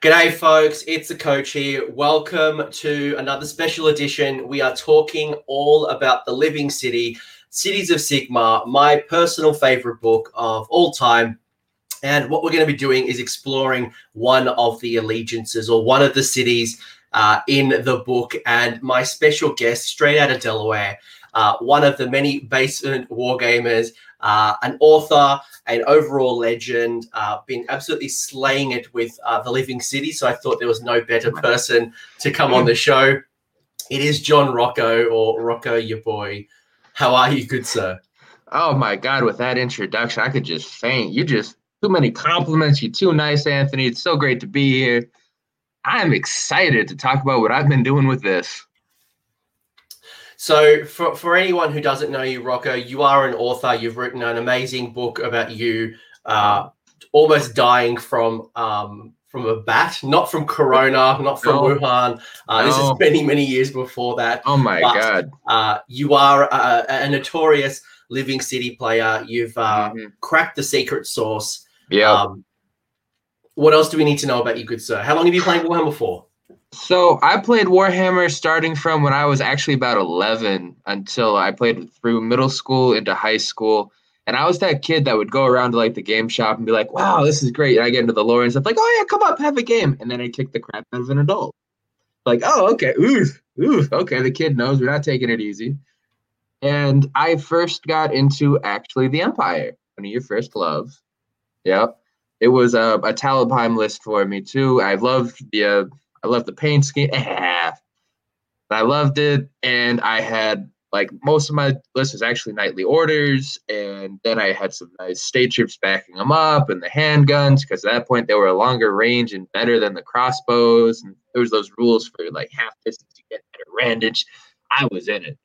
G'day, folks. It's the coach here. Welcome to another special edition. We are talking all about the Living City, Cities of Sigmar, my personal favorite book of all time. And what we're going to be doing is exploring one of the allegiances or one of the cities uh, in the book. And my special guest, straight out of Delaware, uh, one of the many basement wargamers, uh, an author, an overall legend, uh, been absolutely slaying it with uh, the Living City. So I thought there was no better person to come on the show. It is John Rocco or Rocco, your boy. How are you, good sir? Oh my God! With that introduction, I could just faint. You just too many compliments. You're too nice, Anthony. It's so great to be here. I'm excited to talk about what I've been doing with this. So, for, for anyone who doesn't know you, Rocco, you are an author. You've written an amazing book about you uh, almost dying from um, from a bat, not from Corona, not from no. Wuhan. Uh, no. This is many, many years before that. Oh my but, God. Uh, you are a, a, notorious Living City player. You've uh, mm-hmm. cracked the secret sauce. Yeah. Um, what else do we need to know about you, good sir? How long have you played Warhammer for? So I played Warhammer starting from when I was actually about 11 until I played through middle school into high school. And I was that kid that would go around to like the game shop and be like, wow, this is great. And I get into the lore and stuff like, oh yeah, come up, have a game. And then I kick the crap out of an adult. Like, oh, okay. Ooh, ooh, okay. The kid knows we're not taking it easy. And I first got into actually the Empire, one of your first loves. Yep. It was a, a Talabheim list for me too. I loved the uh, I loved the paint scheme. I loved it, and I had like most of my list was actually knightly orders, and then I had some nice state troops backing them up, and the handguns because at that point they were a longer range and better than the crossbows. And there was those rules for like half distance you get better randage. I was in it.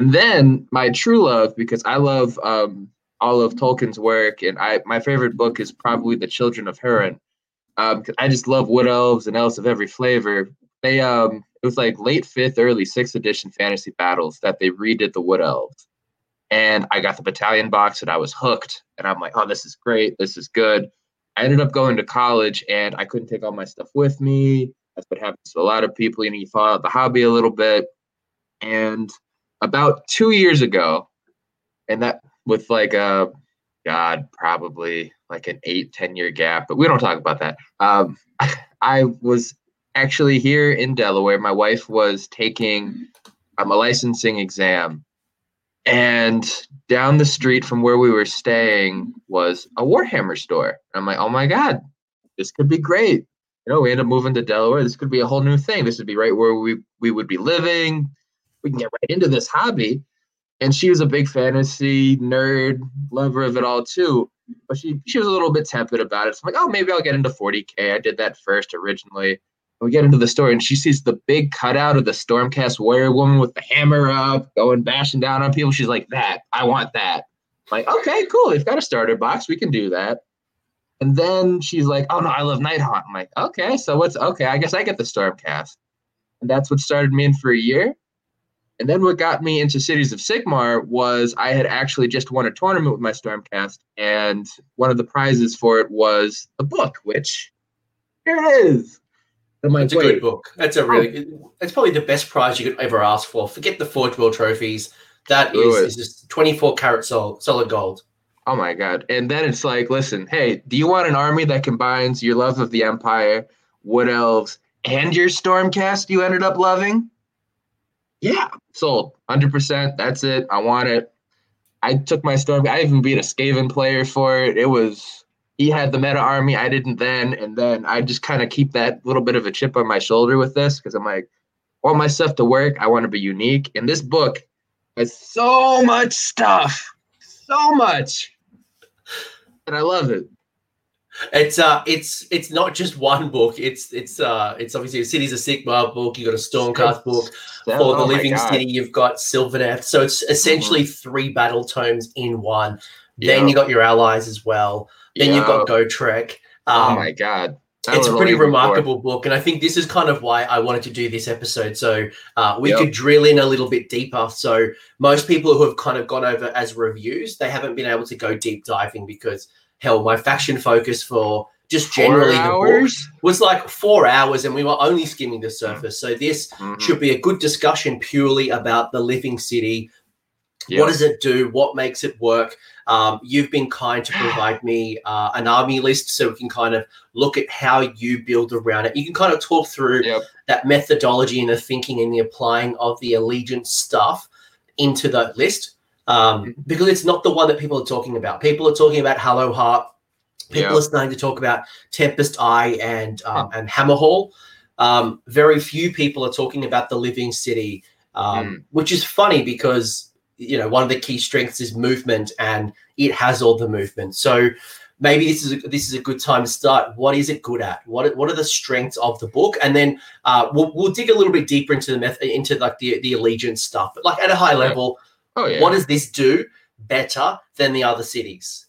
And then my true love, because I love um, all of Tolkien's work, and I my favorite book is probably The Children of Hurin um, I just love wood elves and elves of every flavor. They um, it was like late fifth, early sixth edition fantasy battles that they redid the wood elves, and I got the battalion box and I was hooked. And I'm like, oh, this is great, this is good. I ended up going to college and I couldn't take all my stuff with me. That's what happens to a lot of people. You know, you fall out the hobby a little bit. And about two years ago, and that with like a God, probably like an eight, 10 year gap, but we don't talk about that. Um, I was actually here in Delaware. My wife was taking um, a licensing exam, and down the street from where we were staying was a Warhammer store. I'm like, oh my God, this could be great. You know, we end up moving to Delaware. This could be a whole new thing. This would be right where we, we would be living. We can get right into this hobby. And she was a big fantasy nerd, lover of it all too but she she was a little bit tepid about it. So I'm like, oh, maybe I'll get into 40k. I did that first originally. we get into the story, and she sees the big cutout of the Stormcast warrior woman with the hammer up, going bashing down on people. She's like, that I want that. I'm like, okay, cool. They've got a starter box. We can do that. And then she's like, oh no, I love Nighthaunt. I'm like, okay, so what's okay? I guess I get the Stormcast. And that's what started me in for a year. And then what got me into Cities of Sigmar was I had actually just won a tournament with my Stormcast, and one of the prizes for it was a book, which here it is. It's a good book. That's a really. Oh. It's probably the best prize you could ever ask for. Forget the Forge World trophies. That is, is just twenty four karat sol- solid gold. Oh my god! And then it's like, listen, hey, do you want an army that combines your love of the Empire, Wood Elves, and your Stormcast you ended up loving? Yeah, sold. 100%. That's it. I want it. I took my storm. I even beat a Skaven player for it. It was he had the meta army. I didn't then, and then I just kind of keep that little bit of a chip on my shoulder with this because I'm like, want my stuff to work. I want to be unique. And this book has so much stuff, so much, and I love it. It's uh, it's it's not just one book. It's it's uh, it's obviously a Cities of Sigmar book. You've got a Stormcast book for oh the Living City. You've got Sylvaneth. So it's essentially mm-hmm. three battle tomes in one. Then you got your allies as well. Then you've got Gotrek. Oh um, oh my god. That it's a pretty remarkable book, and I think this is kind of why I wanted to do this episode. So uh, we yep. could drill in a little bit deeper. So most people who have kind of gone over as reviews, they haven't been able to go deep diving because hell, my faction focus for just generally Four the book was like four hours and we were only skimming the surface. So this Mhm. should be a good discussion purely about the living city. Yeah. What does it do? What makes it work? Um, you've been kind to provide me uh, an army list so we can kind of look at how you build around it. You can kind of talk through Yep. that methodology and the thinking and the applying of the allegiance stuff into that list um, because it's not the one that people are talking about. People are talking about Hallowheart. People Yeah. are starting to talk about Tempest Eye and um, and Hammerhall. Um, very few people are talking about the Living City, um, which is funny because you know one of the key strengths is movement, and it has all the movement. So maybe this is a, this is a good time to start. What is it good at? What what are the strengths of the book? And then uh, we'll we'll dig a little bit deeper into the method into like the the allegiance stuff, but like at a high level, Oh yeah. what does this do better than the other cities?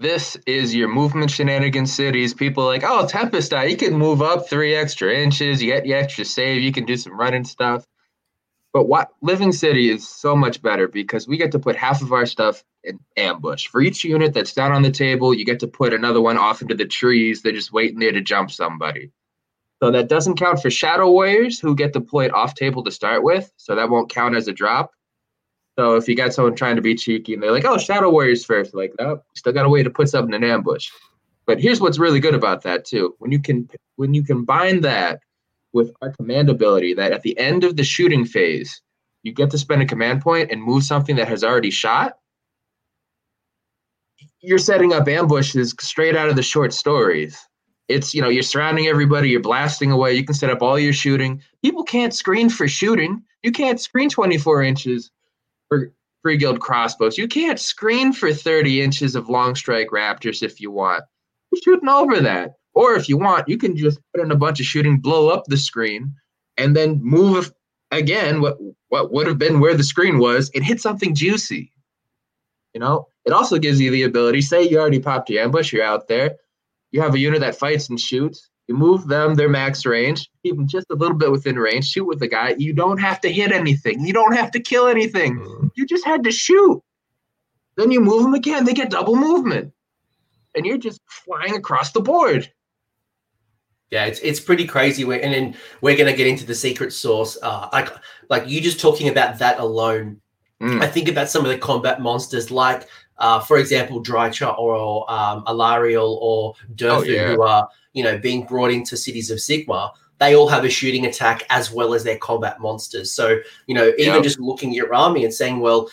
this is your movement shenanigans cities. People are like, oh, Tempest Eye, you can move up three extra inches, you get the extra save, you can do some running stuff. But what Living City is so much better because we get to put half of our stuff in ambush. For each unit that's down on the table, you get to put another one off into the trees. They're just waiting there to jump somebody. So that doesn't count for Shadow Warriors who get deployed off table to start with. So that won't count as a drop. So if you got someone trying to be cheeky and they're like, "Oh, Shadow Warriors first, like, oh, no, still got a way to put something in ambush. But here's what's really good about that too: when you can when you combine that with our command ability, that at the end of the shooting phase, you get to spend a command point and move something that has already shot. You're setting up ambushes straight out of the short stories. It's you know you're surrounding everybody, you're blasting away. You can set up all your shooting. People can't screen for shooting. You can't screen 24 inches for free guild crossbows. You can't screen for 30 inches of long strike raptors if you want. You're shooting over that. Or if you want, you can just put in a bunch of shooting, blow up the screen, and then move again what what would have been where the screen was and hit something juicy. You know, it also gives you the ability, say you already popped your ambush, you're out there, you have a unit that fights and shoots, you move them, their max range, keep them just a little bit within range, shoot with the guy. You don't have to hit anything. You don't have to kill anything. You just had to shoot. Then you move them again. They get double movement. And you're just flying across the board. Yeah, it's it's pretty crazy. We're, and then we're gonna get into the secret source. Uh, like like you just talking about that alone. Mm. I think about some of the combat monsters, like uh, for example, Drycha or um, Alariel or Durthu, Oh, yeah. who are you know being brought into cities of Sigmar. They all have a shooting attack as well as their combat monsters. So you know, even Yep. just looking at your army and saying, well,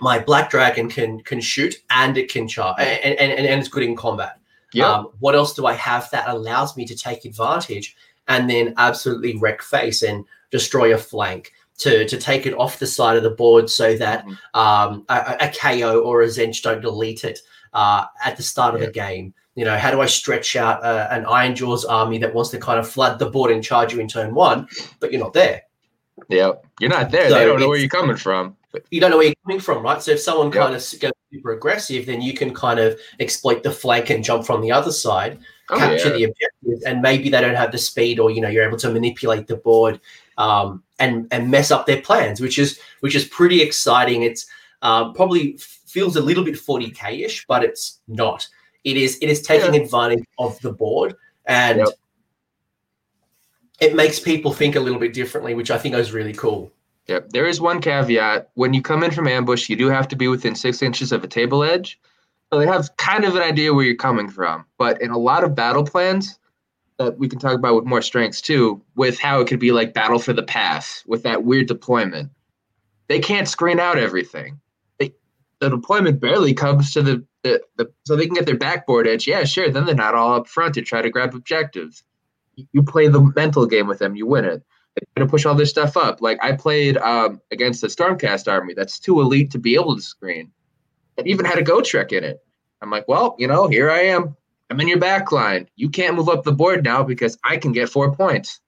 my black dragon can can shoot and it can charge and, and, and, it's good in combat. Yeah. Um, what else do I have that allows me to take advantage and then absolutely wreck face and destroy a flank to to take it off the side of the board so that Mhm. um, a, a KO or a Tzeentch don't delete it uh, at the start of Yeah. the game. You know, how do I stretch out uh, an Ironjawz army that wants to kind of flood the board and charge you in turn one, but you're not there? yeah. You're not there. So they don't know where you're coming from. You don't know where you're coming from, right? So if someone Yep. kind of goes super aggressive, then you can kind of exploit the flank and jump from the other side, oh, capture yeah. the objective, and maybe they don't have the speed, or you know, you're able to manipulate the board um, and and mess up their plans, which is which is pretty exciting. It's um, probably feels a little bit 40k ish, but it's not. It is it is taking advantage of the board and. Yep. It makes people think a little bit differently, which I think is really cool. Yep. There is one caveat. When you come in from ambush, you do have to be within six inches of a table edge. So they have kind of an idea where you're coming from. But in a lot of battle plans that we can talk about with more strengths too, with how it could be like battle for the pass with that weird deployment, they can't screen out everything. The deployment barely comes to the, the, the so they can get their backboard edge. Yeah, sure. Then they're not all up front to try to grab objectives. You play the mental game with them, you win it they try to push all this stuff up. Like I played um, against the Stormcast army that's too elite to be able to screen. It even had a Gotrek in it. I'm like, well, you know, here I am. I'm in your back line. You can't move up the board now because I can get four points.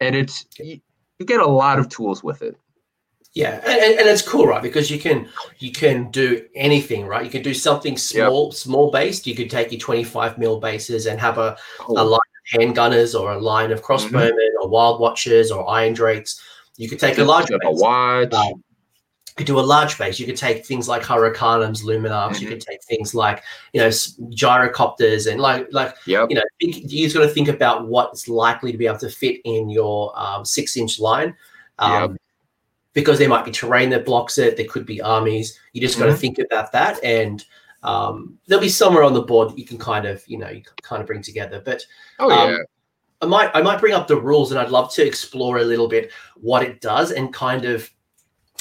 And it's you get a lot of tools with it. Yeah, and, and, it's cool, right? Because you can you can do anything, right? You can do something small, small based. You could take your 25 mil bases and have a, a line of handgunners or a line of crossbowmen or wild watchers or iron drakes. You could take a large like a base. watch. Um, could do a large base. You could take things like Hurricanums, Luminarks. Mm-hmm. You could take things like you know gyrocopters and like like Yep. you know think, you just got to think about what's likely to be able to fit in your um, six inch line. Um, Because there might be terrain that blocks it, there could be armies. You just got to Mhm. think about that, and um, there'll be somewhere on the board that you can kind of, you know, you kind of bring together. But Oh um, yeah. I might I might bring up the rules, and I'd love to explore a little bit what it does, and kind of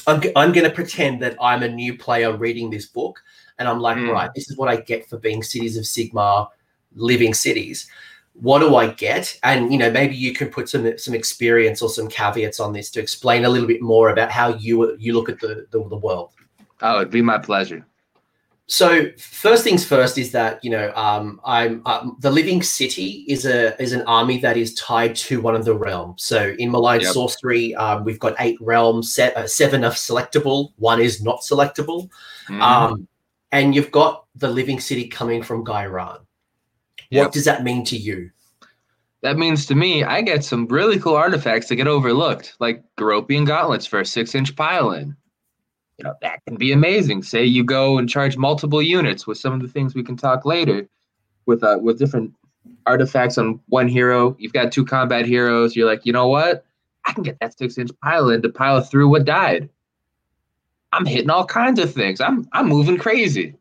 I'm I'm going to pretend that I'm a new player reading this book, and I'm like, Mm. right, this is what I get for being Cities of Sigmar, living cities. What do I get? And you know, maybe you can put some some experience or some caveats on this to explain a little bit more about how you you look at the the, the world. Oh, it'd be my pleasure. So first things first is that you know um, I'm um, the Living City is a is an army that is tied to one of the realms. So in Malign Yep. Sorcery, um, we've got eight realms, se- uh, seven are selectable, one is not selectable, Mhm. um, and you've got the Living City coming from Ghyran. Yep. What does that mean to you? That means to me, I get some really cool artifacts that get overlooked, like Ghyrropian gauntlets for a six-inch pile-in. You know, that can be amazing. Say you go and charge multiple units with some of the things we can talk later, with uh, with different artifacts on one hero. You've got two combat heroes. You're like, you know what? I can get that six-inch pile-in to pile through what died. I'm hitting all kinds of things. I'm I'm moving crazy.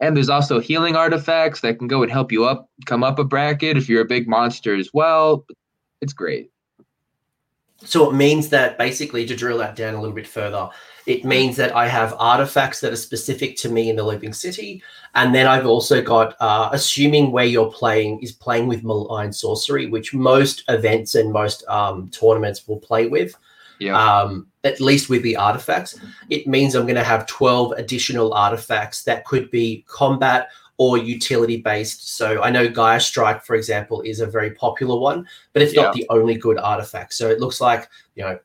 And there's also healing artifacts that can go and help you up, come up a bracket if you're a big monster as well. It's great. So it means that basically, to drill that down a little bit further, it means that I have artifacts that are specific to me in the living city, and then I've also got, uh, assuming where you're playing is playing with malign sorcery, which most events and most um, tournaments will play with. Yeah. Um, at least with the artifacts, it means I'm going to have 12 additional artifacts that could be combat or utility based. So I know Ghyrstrike, for example, is a very popular one, but it's not the only good artifact. So it looks like, you know,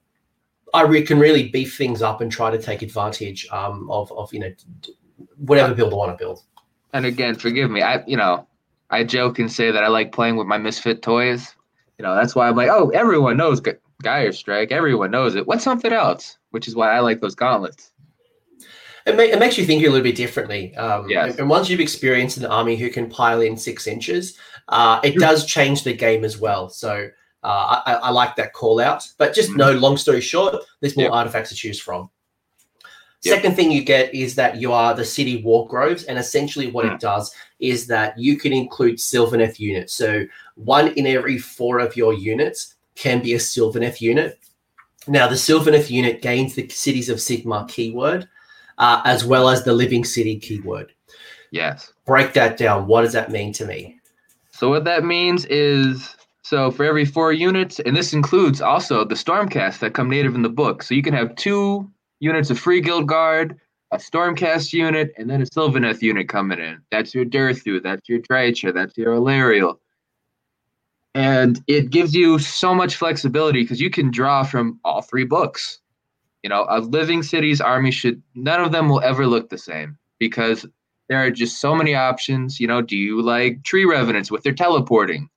I re- can really beef things up and try to take advantage um, of, of, you know, whatever build I want to build. and again, forgive me. I, you know, I joke and say that I like playing with my misfit toys. You know, that's why I'm like, oh, everyone knows Ghyrstrike. Everyone knows it. What's something else? Which is why I like those gauntlets. It, it makes you think a little bit differently. Um, Yes. and, and once you've experienced an army who can pile in six inches, uh, it does change the game as well. So uh, I, I like that call out. But just Mhm. no, long story short, there's more Yep. artifacts to choose from. Yep. Second thing you get is that you are the city war groves, and essentially what Hmm. it does is that you can include Sylvaneth units. So one in every four of your units can be a Sylvaneth unit. Now the Sylvaneth unit gains the cities of Sigmar keyword, uh, as well as the living city keyword. Yes. Break that down. What does that mean to me? So what that means is so for every four units, and this includes also the Stormcast that come native in the book. So you can have two units of Free Guild Guard, a Stormcast unit, and then a Sylvaneth unit coming in. That's your Durthu, that's your Drycha, that's your Alariel. And it gives you so much flexibility because you can draw from all three books. You know, a Living city's army should none of them will ever look the same because there are just so many options. You know, do you like tree revenants with their teleporting?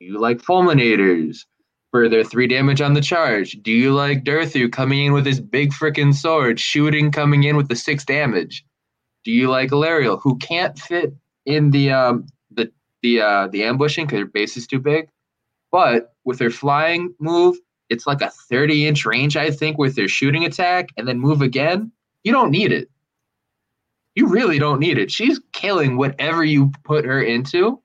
Do you like fulminators for their three damage on the charge? Do you like Durthu coming in with his big freaking sword, shooting coming in with the six damage? Do you like Alariel, who can't fit in the um the the uh the ambushing because her base is too big, but with their flying move, it's like a 30 inch range, I think, with their shooting attack, and then move again. You don't need it you really don't need it. She's killing whatever you put her into.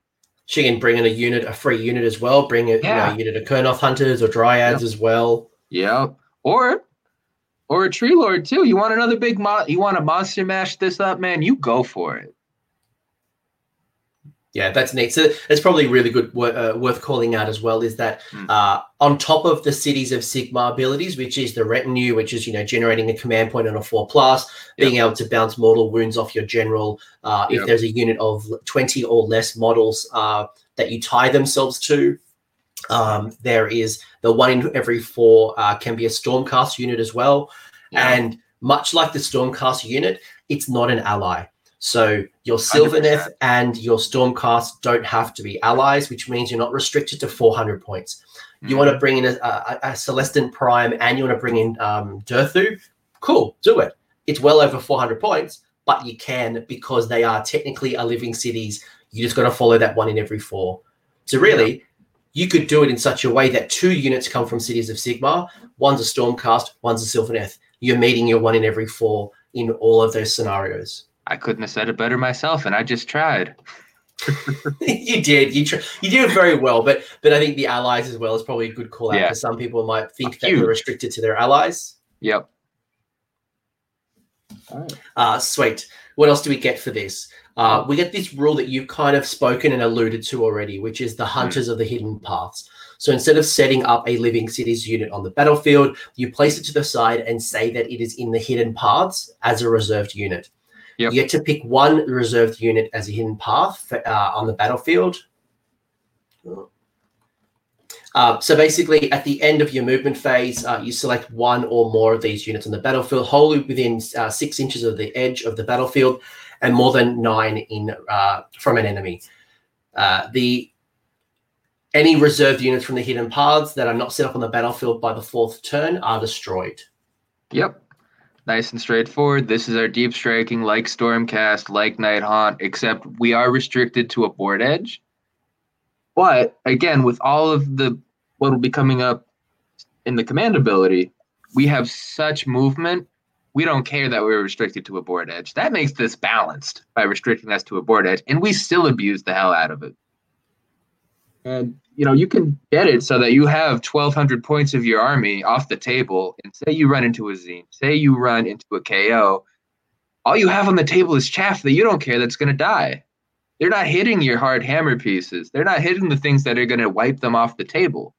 She can bring in a unit, a free unit as well. Bring a Yeah. you know, unit of Kurnoth hunters or dryads as well. Yeah. Or or a tree lord too. You want another big mon you want to monster mash this up, man? You go for it. Yeah, that's neat. So it's probably really good, uh, worth calling out as well. Is that Hmm. uh, on top of the cities of Sigmar abilities, which is the retinue, which is you know generating a command point on a four plus, being able to bounce mortal wounds off your general. Uh, If there's a unit of twenty or less models uh, that you tie themselves to, um, there is the one in every four uh, can be a Stormcast unit as well. And much like the Stormcast unit, it's not an ally. So your 100%. Sylvaneth and your Stormcast don't have to be allies, which means you're not restricted to 400 points. You want to bring in a, a, a Celestant Prime and you want to bring in um, Durthu, Cool, do it. It's well over 400 points, but you can because they are technically a living cities. You just got to follow that one in every four. So really, yeah. you could do it in such a way that two units come from cities of Sigmar. One's a Stormcast, one's a Sylvaneth. You're meeting your one in every four in all of those scenarios. I couldn't have said it better myself, and I just tried. you did. You tr- you did it very well, but but I think the allies as well is probably a good call out because some people might think that they're restricted to their allies. Yep. All right. Uh, sweet. What else do we get for this? Uh, we get this rule that you've kind of spoken and alluded to already, which is the hmm. hunters mm. of the hidden paths. So instead of setting up a living cities unit on the battlefield, you place it to the side and say that it is in the hidden paths as a reserved unit. Yep. You get to pick one reserved unit as a hidden path for, uh, on the battlefield. Uh, so basically, at the end of your movement phase, uh, you select one or more of these units on the battlefield, wholly within uh, six inches of the edge of the battlefield, and more than nine in uh, from an enemy. Uh, the any reserved units from the hidden paths that are not set up on the battlefield by the fourth turn are destroyed. Yep nice and straightforward. This is our deep striking, like Stormcast, like Nighthaunt, except we are restricted to a board edge. But again, with all of the what will be coming up in the command ability, we have such movement. We don't care that we're restricted to a board edge. That makes this balanced by restricting us to a board edge, and we still abuse the hell out of it. And you know, you can get it so that you have 1200 points of your army off the table. And say you run into a zine say you run into a KO, all you have on the table is chaff that you don't care that's going to die. They're not hitting your hard hammer pieces. They're not hitting the things that are going to wipe them off the table.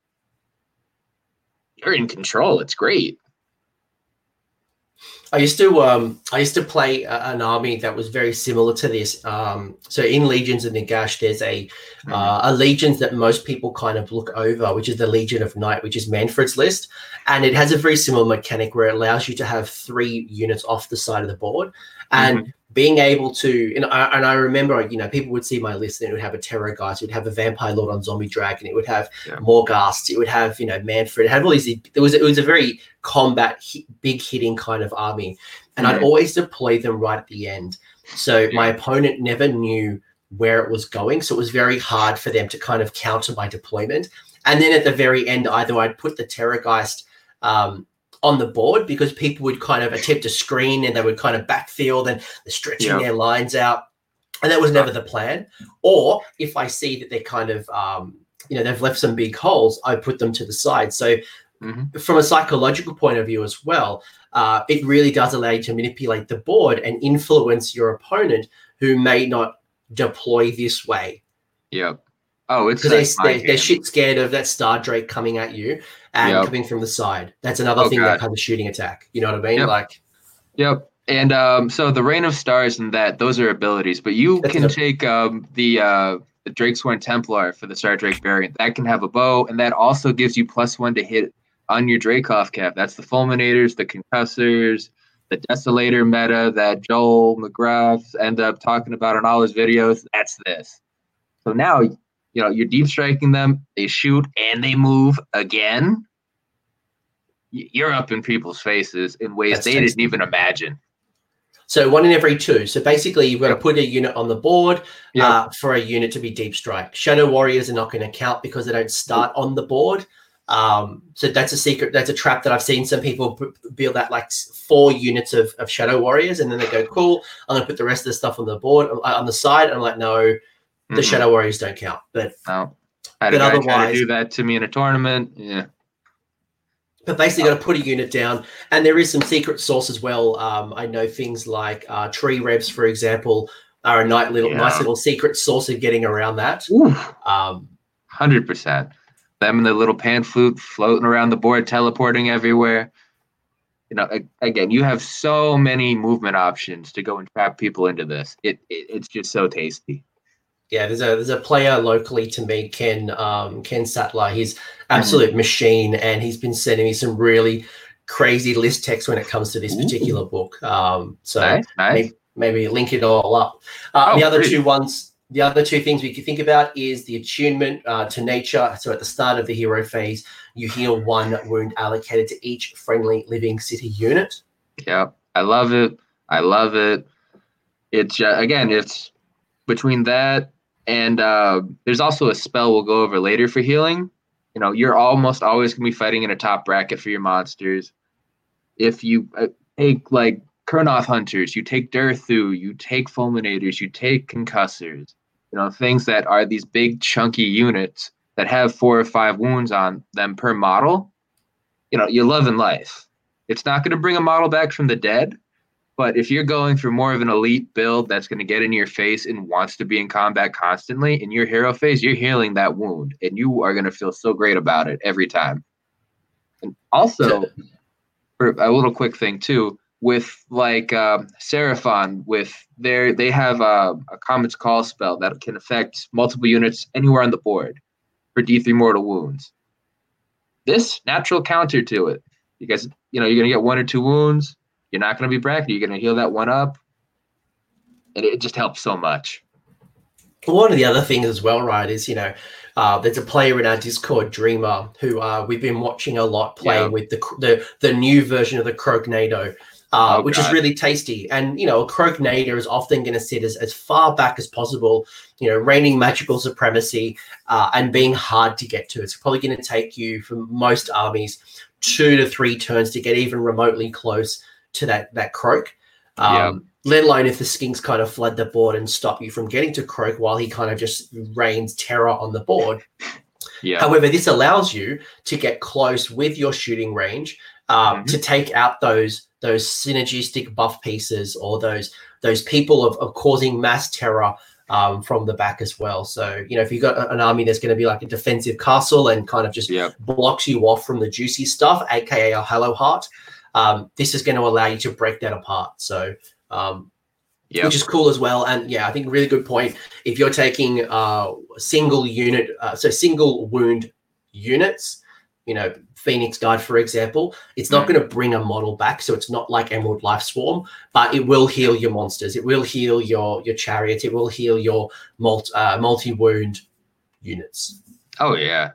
You're in control. It's great. I used to um, I used to play a, an army that was very similar to this. Um, so in Legions of Nagash, there's a mm-hmm. uh, a legions that most people kind of look over, which is the Legion of Night, which is Mannfred's list, and it has a very similar mechanic where it allows you to have three units off the side of the board, and mm-hmm being able to and I, and I remember you know people would see my list and it would have a terror Terrorgeist it would have a vampire lord on zombie dragon it would have yeah. Morghasts it would have you know Mannfred it had all these there was it was a very combat hit, big hitting kind of army and I'd always deploy them right at the end so yeah. my opponent never knew where it was going so it was very hard for them to kind of counter my deployment and then at the very end either I'd put the Terrorgeist um, on the board because people would kind of attempt to screen and they would kind of backfield and they're stretching yeah. their lines out. And that was never the plan. Or if I see that they're kind of, um, you know, they've left some big holes, I put them to the side. So, mm-hmm. from a psychological point of view as well, uh, it really does allow you to manipulate the board and influence your opponent who may not deploy this way. Yep. Oh, it's because they're, they're, they're, shit scared of that Star Drake coming at you and yep. coming from the side. That's another oh, thing God. that kind of shooting attack. You know what I mean? Yep. Like, yep. And um, so the Rain of Stars and that those are abilities, but you can take um, the uh, the Drakesworn Templar for the Star Drake variant. That can have a bow, and that also gives you plus one to hit on your Dracoth cap. That's the Fulminators, the Concussors, the Desolator meta that Joel McGrath end up talking about in all his videos. That's this. So now you know, you're deep striking them, they shoot and they move again. You're up in people's faces in ways That's they tasty. didn't even imagine. So one in every two. So basically, you've got to put a unit on the board yep. uh, for a unit to be deep strike. Shadow warriors are not going to count because they don't start on the board. Um, so that's a secret. That's a trap that I've seen some people build that like four units of, of shadow warriors, and then they go, "Cool, I'm going to put the rest of the stuff on the board uh, on the side." And I'm like, "No, the mm-hmm. Shadow Warriors don't count. But no, I but otherwise, to do that to me in a tournament. Yeah. But basically, got to put a unit down, and there is some secret sauce as well. Um, I know things like uh, tree revs, for example, are a nice little, yeah. nice little secret sauce of getting around that. Um, Hundred percent. Them and the little pan flute floating around the board, teleporting everywhere. You know, again, you have so many movement options to go and trap people into this. It, it it's just so tasty yeah, there's a there's a player locally to me, Ken um, Ken Sattler. He's absolute mm-hmm. machine, and he's been sending me some really crazy list text when it comes to this particular Ooh. book. Um, so nice, nice. Maybe, maybe, link it all up. Uh, oh, the other great. two ones, the other two things we could think about is the attunement uh, to nature. So at the start of the hero phase, you heal one wound allocated to each friendly living city unit. Yeah, I love it. I love it. It's uh, again, it's between that and uh, there's also a spell we'll go over later for healing. You know, you're almost always gonna be fighting in a top bracket for your monsters. If you uh, take like Kurnoth hunters, you take Durthu, you take fulminators, you take concussors, you know, things that are these big chunky units that have four or five wounds on them per model, you know, you're loving life. It's not going to bring a model back from the dead, but if you're going for more of an elite build that's going to get in your face and wants to be in combat constantly, in your hero phase, you're healing that wound and you are going to feel so great about it every time. And also, for a little quick thing too, with like uh, Seraphon, with their they have a, a Comet's Call spell that can affect multiple units anywhere on the board for D3 mortal wounds. This natural counter to it, because you know you're gonna get one or two wounds. You're not gonna be bracketed. You're gonna heal that one up, and it just helps so much. One of the other things as well, right, is you know uh, there's a player in our Discord, Dreamer, who uh, we've been watching a lot playing yeah. with the, the the new version of the Kroaknado uh, oh, which God. is really tasty. And you know, a Kroaknado is often going to sit as, as far back as possible, you know, reigning magical supremacy uh, and being hard to get to. It's probably going to take you for most armies two to three turns to get even remotely close to that that Kroak. Um, yeah. Let alone if the skinks kind of flood the board and stop you from getting to Kroak while he kind of just rains terror on the board. Yeah. However, this allows you to get close with your shooting range um, mm-hmm. to take out those those synergistic buff pieces or those those people of, of causing mass terror um, from the back as well. So you know, if you've got an army that's going to be like a defensive castle and kind of just yep. blocks you off from the juicy stuff, aka a Hallowheart, um, this is going to allow you to break that apart. So. Um, Yep. which is cool as well. And yeah, I think really good point. If you're taking uh, single unit, uh, so single wound units, you know, Phoenix Guide, for example, it's not mm. going to bring a model back. So it's not like Emerald Life Swarm, but it will heal your monsters. It will heal your your chariot. It will heal your multi uh, multi wound units. Oh yeah.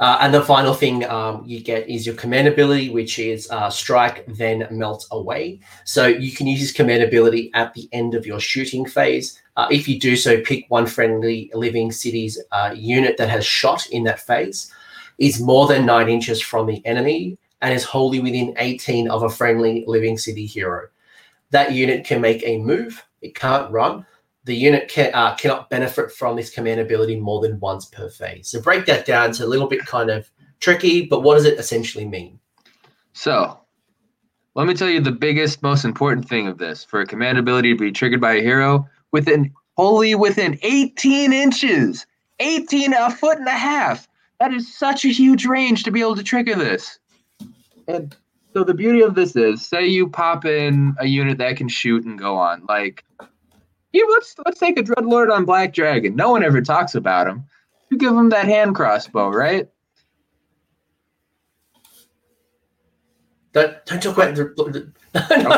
Uh, and the final thing um, you get is your command ability, which is uh, strike, then melt away. So you can use this command ability at the end of your shooting phase. Uh, if you do so, pick one friendly living city's uh, unit that has shot in that phase, is more than nine inches from the enemy, and is wholly within 18 of a friendly living city hero. That unit can make a move, it can't run. The unit can, uh, cannot benefit from this command ability more than once per phase. So break that down. It's a little bit kind of tricky, but what does it essentially mean? So let me tell you the biggest, most important thing of this for a command ability to be triggered by a hero within wholly within 18 inches, 18 a foot and a half. That is such a huge range to be able to trigger this. And so the beauty of this is, say you pop in a unit that can shoot and go on. Like, you let's let's take a Dreadlord on Black Dragon. No one ever talks about him. You give him that hand crossbow, right? Don't don't talk about the. no,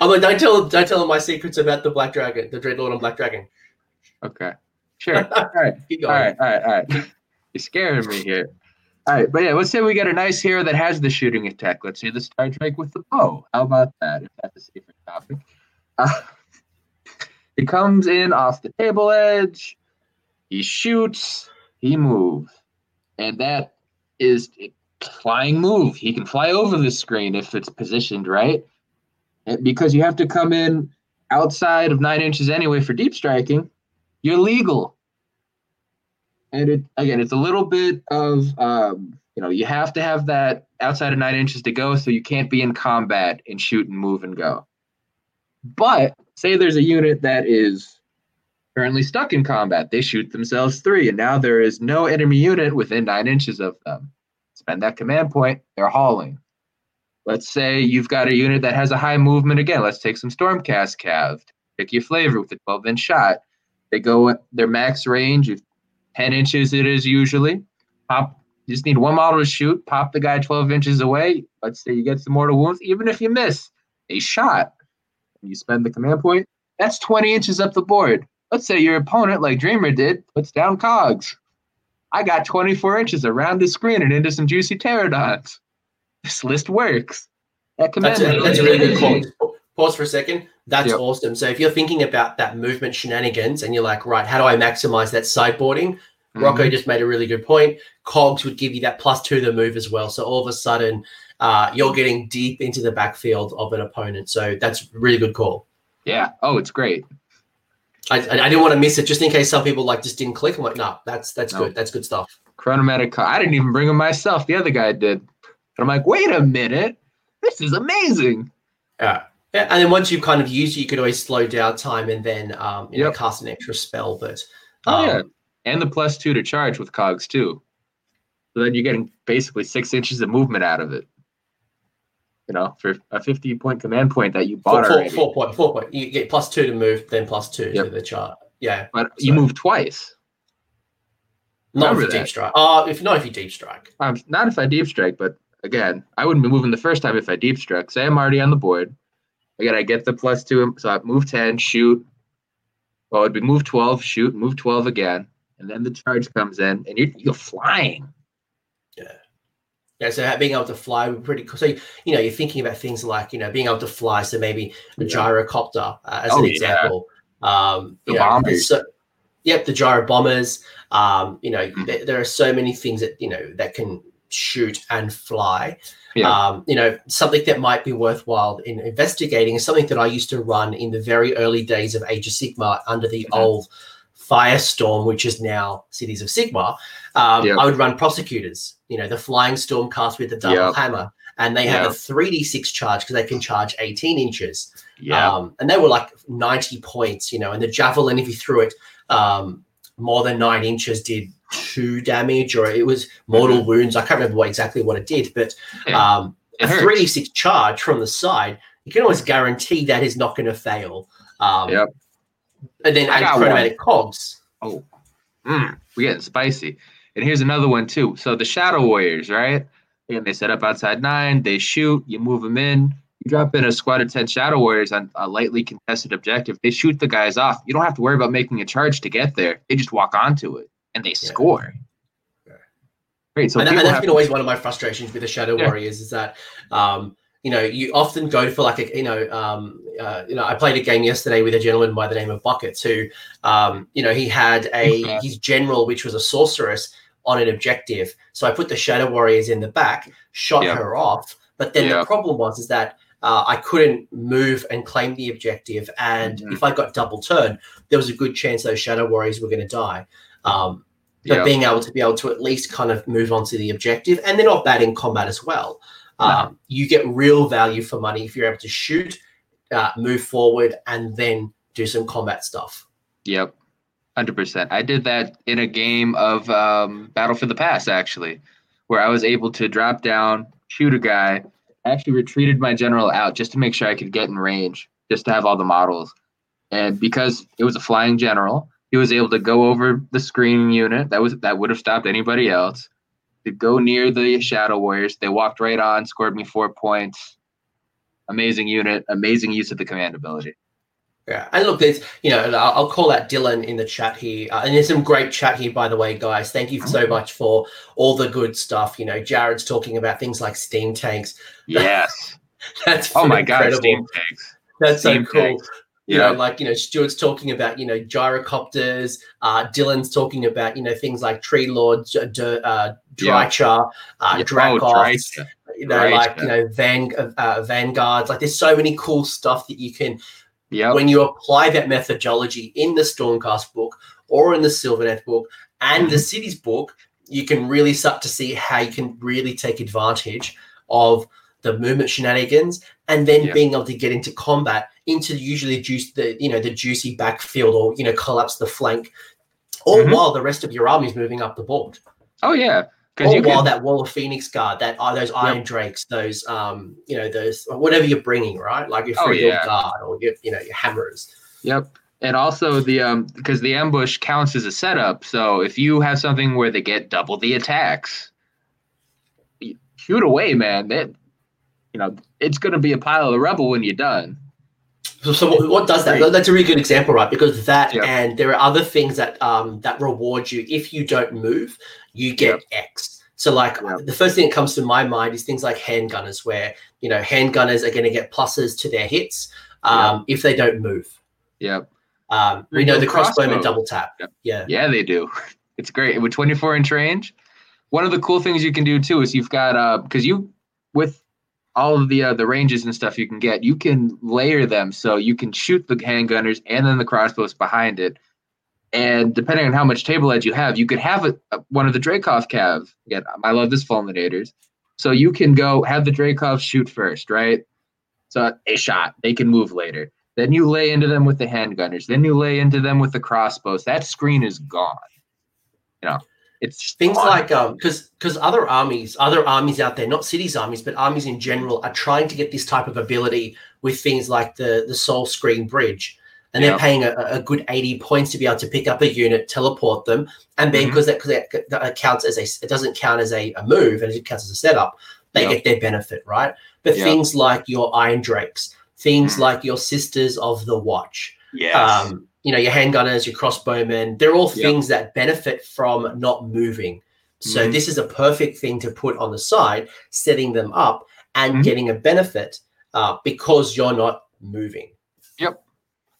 I'm like, don't tell don't tell them my secrets about the Black Dragon, the Dreadlord on Black Dragon. Okay, sure. all right, all right, all right, all right. You're scaring me here. All right, but yeah, let's say we get a nice hero that has the shooting attack. Let's say the Star Drake with the bow. How about that? If that's a safer topic. Uh, he comes in off the table edge. He shoots. He moves, and that is a flying move. He can fly over the screen if it's positioned right, because you have to come in outside of nine inches anyway for deep striking. You're legal and it again, it's a little bit of um, you know, you have to have that outside of nine inches to go, so you can't be in combat and shoot and move and go. But say there's a unit that is currently stuck in combat, they shoot themselves three, and now there is no enemy unit within nine inches of them. Spend that command point, they're hauling. Let's say you've got a unit that has a high movement again. Let's take some Stormcast Cav. Pick your flavor with a 12 inch shot. They go their max range. You've 10 inches it is usually. Pop, you just need one model to shoot, pop the guy 12 inches away. Let's say you get some mortal wounds. Even if you miss a shot, you spend the command point, that's 20 inches up the board. Let's say your opponent, like Dreamer did, puts down cogs. I got 24 inches around the screen and into some juicy Terradons. This list works. That That's a, that's a really good call. Pause for a second. That's Yep. awesome. So if you're thinking about that movement shenanigans and you're like, right, how do I maximize that sideboarding? Rocco mm-hmm. just made a really good point. Cogs would give you that plus two to the move as well. So all of a sudden, uh, you're getting deep into the backfield of an opponent. So that's really good call. Yeah. Oh, it's great. I, I I didn't want to miss it just in case some people like just didn't click. I'm like, no, that's that's No. good. That's good stuff. Chronomantic. I didn't even bring him myself. The other guy did. And I'm like, wait a minute. This is amazing. Yeah. Yeah, and then once you've kind of use it, you could always slow down time and then um, you know cast an extra spell. But Oh um, yeah, and the plus two to charge with cogs too. So then you're getting basically six inches of movement out of it. You know, for a 50 point command point that you bought four, four, already. four point, four point. You get plus two to move, then plus two to the chart. Yeah, But you move twice. not if Remember you deep strike. Uh, if not if you deep strike. Um, not if I deep strike, but again, I wouldn't be moving the first time if I deep struck. Say I'm already on the board. Again, I get the plus two, so I move 10, shoot. Well, it'd be move 12, shoot, move 12 again. And then the charge comes in, and you're, you're flying. Yeah, so being able to fly would be pretty cool. So you know, you're thinking about things like you know being able to fly. So maybe a Yeah. gyrocopter uh, as Oh, an yeah. example. Um, The you know, bombers. So, yep, the gyro bombers. Um, you know, Mhm. there, there are so many things that you know that can shoot and fly. Yeah. Um, you know, something that might be worthwhile in investigating is something that I used to run in the very early days of Age of Sigmar under the Mhm. old Firestorm, which is now Cities of Sigmar. Um, Yep. I would run prosecutors, you know, the flying storm cast with the double Yep. hammer, and they have Yep. a 3d6 charge because they can charge 18 inches. Yeah. Um, and they were like 90 points, you know, and the javelin, if you threw it um, more than nine inches, did two damage or it was mortal wounds. I can't remember what exactly what it did, but Mm-hmm. Um, a hurts. 3d6 charge from the side, you can always guarantee that is not going to fail. Um, Yep. And then I add got chronomantic cogs. Mm, we're getting spicy. And here's another one too. So the Shadow Warriors, right? And they set up outside nine. They shoot. You move them in. You drop in a squad of ten Shadow Warriors on a lightly contested objective. They shoot the guys off. You don't have to worry about making a charge to get there. They just walk onto it and they Yeah. score. Yeah. Great. So and, and that's have been always one of my frustrations with the Shadow Yeah. Warriors is that um, you know you often go for like a you know um, uh, you know I played a game yesterday with a gentleman by the name of Buckets who um, you know he had a his general which was a sorceress on an objective. So I put the Shadow Warriors in the back shot her off. But then the problem was is that uh, I couldn't move and claim the objective. And Mhm. if I got double turn there was a good chance those Shadow Warriors were going to die. Um, but being able to be able to at least kind of move on to the objective and they're not bad in combat as well. Um, you get real value for money if you're able to shoot uh, move forward and then do some combat stuff. Yep. Hundred percent. I did that in a game of um, Battle for the Pass, actually, where I was able to drop down, shoot a guy, actually retreated my general out just to make sure I could get in range, just to have all the models. And because it was a flying general, he was able to go over the screening unit. That was that would have stopped anybody else. To go near the Shadow Warriors, they walked right on, scored me four points. Amazing unit, amazing use of the command ability. Yeah and look there's you know i'll, call out dylan in the chat here uh, and there's some great chat here by the way guys thank you so much for all the good stuff you know jared's talking about things like steam tanks Yes. that's Oh my god, steam tanks. that's so cool tanks. you Yeah. know, like you know, Stuart's talking about you know gyrocopters. Uh, Dylan's talking about you know things like tree lord, D- D- uh. Drycha, uh, Yeah. Dracoth, Oh, Drycha. you know, Drycha. like you know, Van uh, vanguards. Like there's so many cool stuff that you can Yep. when you apply that methodology in the Stormcast book or in the Sylvaneth book and the Mm-hmm. Cities book, you can really start to see how you can really take advantage of the movement shenanigans and then Yeah. being able to get into combat into usually juice the you know the juicy backfield or you know collapse the flank all Mhm. while the rest of your army is moving up the board Oh yeah. Because or you while can, that wall of phoenix guard that are those iron drakes those um you know those whatever you're bringing right like your Oh, yeah. guard or your you know your hammers Yep. And also the um because the ambush counts as a setup. So if you have something where they get double the attacks, shoot away, man. That you know, it's gonna be a pile of rubble when you're done. So, so what, what does that? That's a really good example, right? Because that Yep. and there are other things that um that reward you if you don't move, you get X. So like Yep. the first thing that comes to my mind is things like handgunners, where you know, handgunners are going to get pluses to their hits um, if they don't move. Yep. Um, we know the crossbowmen double tap. Yeah. Yeah, they do. It's great with 24 inch range. One of the cool things you can do too is you've got uh because you with all of the uh, the ranges and stuff you can get, you can layer them so you can shoot the handgunners and then the crossbows behind it. And depending on how much table edge you have, you could have a, a- one of the Dracoth cav. Again, I love this fulminators. So you can go have the Dracoth shoot first, right? So a shot, they can move later. Then you lay into them with the handgunners. Then you lay into them with the crossbows. That screen is gone. You know, it's Things like um because because other armies, other armies out there, not cities armies, but armies in general, are trying to get this type of ability with things like the the Soulscream Bridge. And they're paying a, a good 80 points to be able to pick up a unit, teleport them, and then because that, 'cause that, that counts as a it doesn't count as a, a move and it counts as a setup, they Yep. get their benefit, right? But Yep. things like your Iron Drakes, things Mhm. like your Sisters of the Watch, yes. um, you know, your handgunners, your crossbowmen, they're all Yep. things that benefit from not moving. So Mhm. this is a perfect thing to put on the side, setting them up and Mhm. getting a benefit uh, because you're not moving. Yep.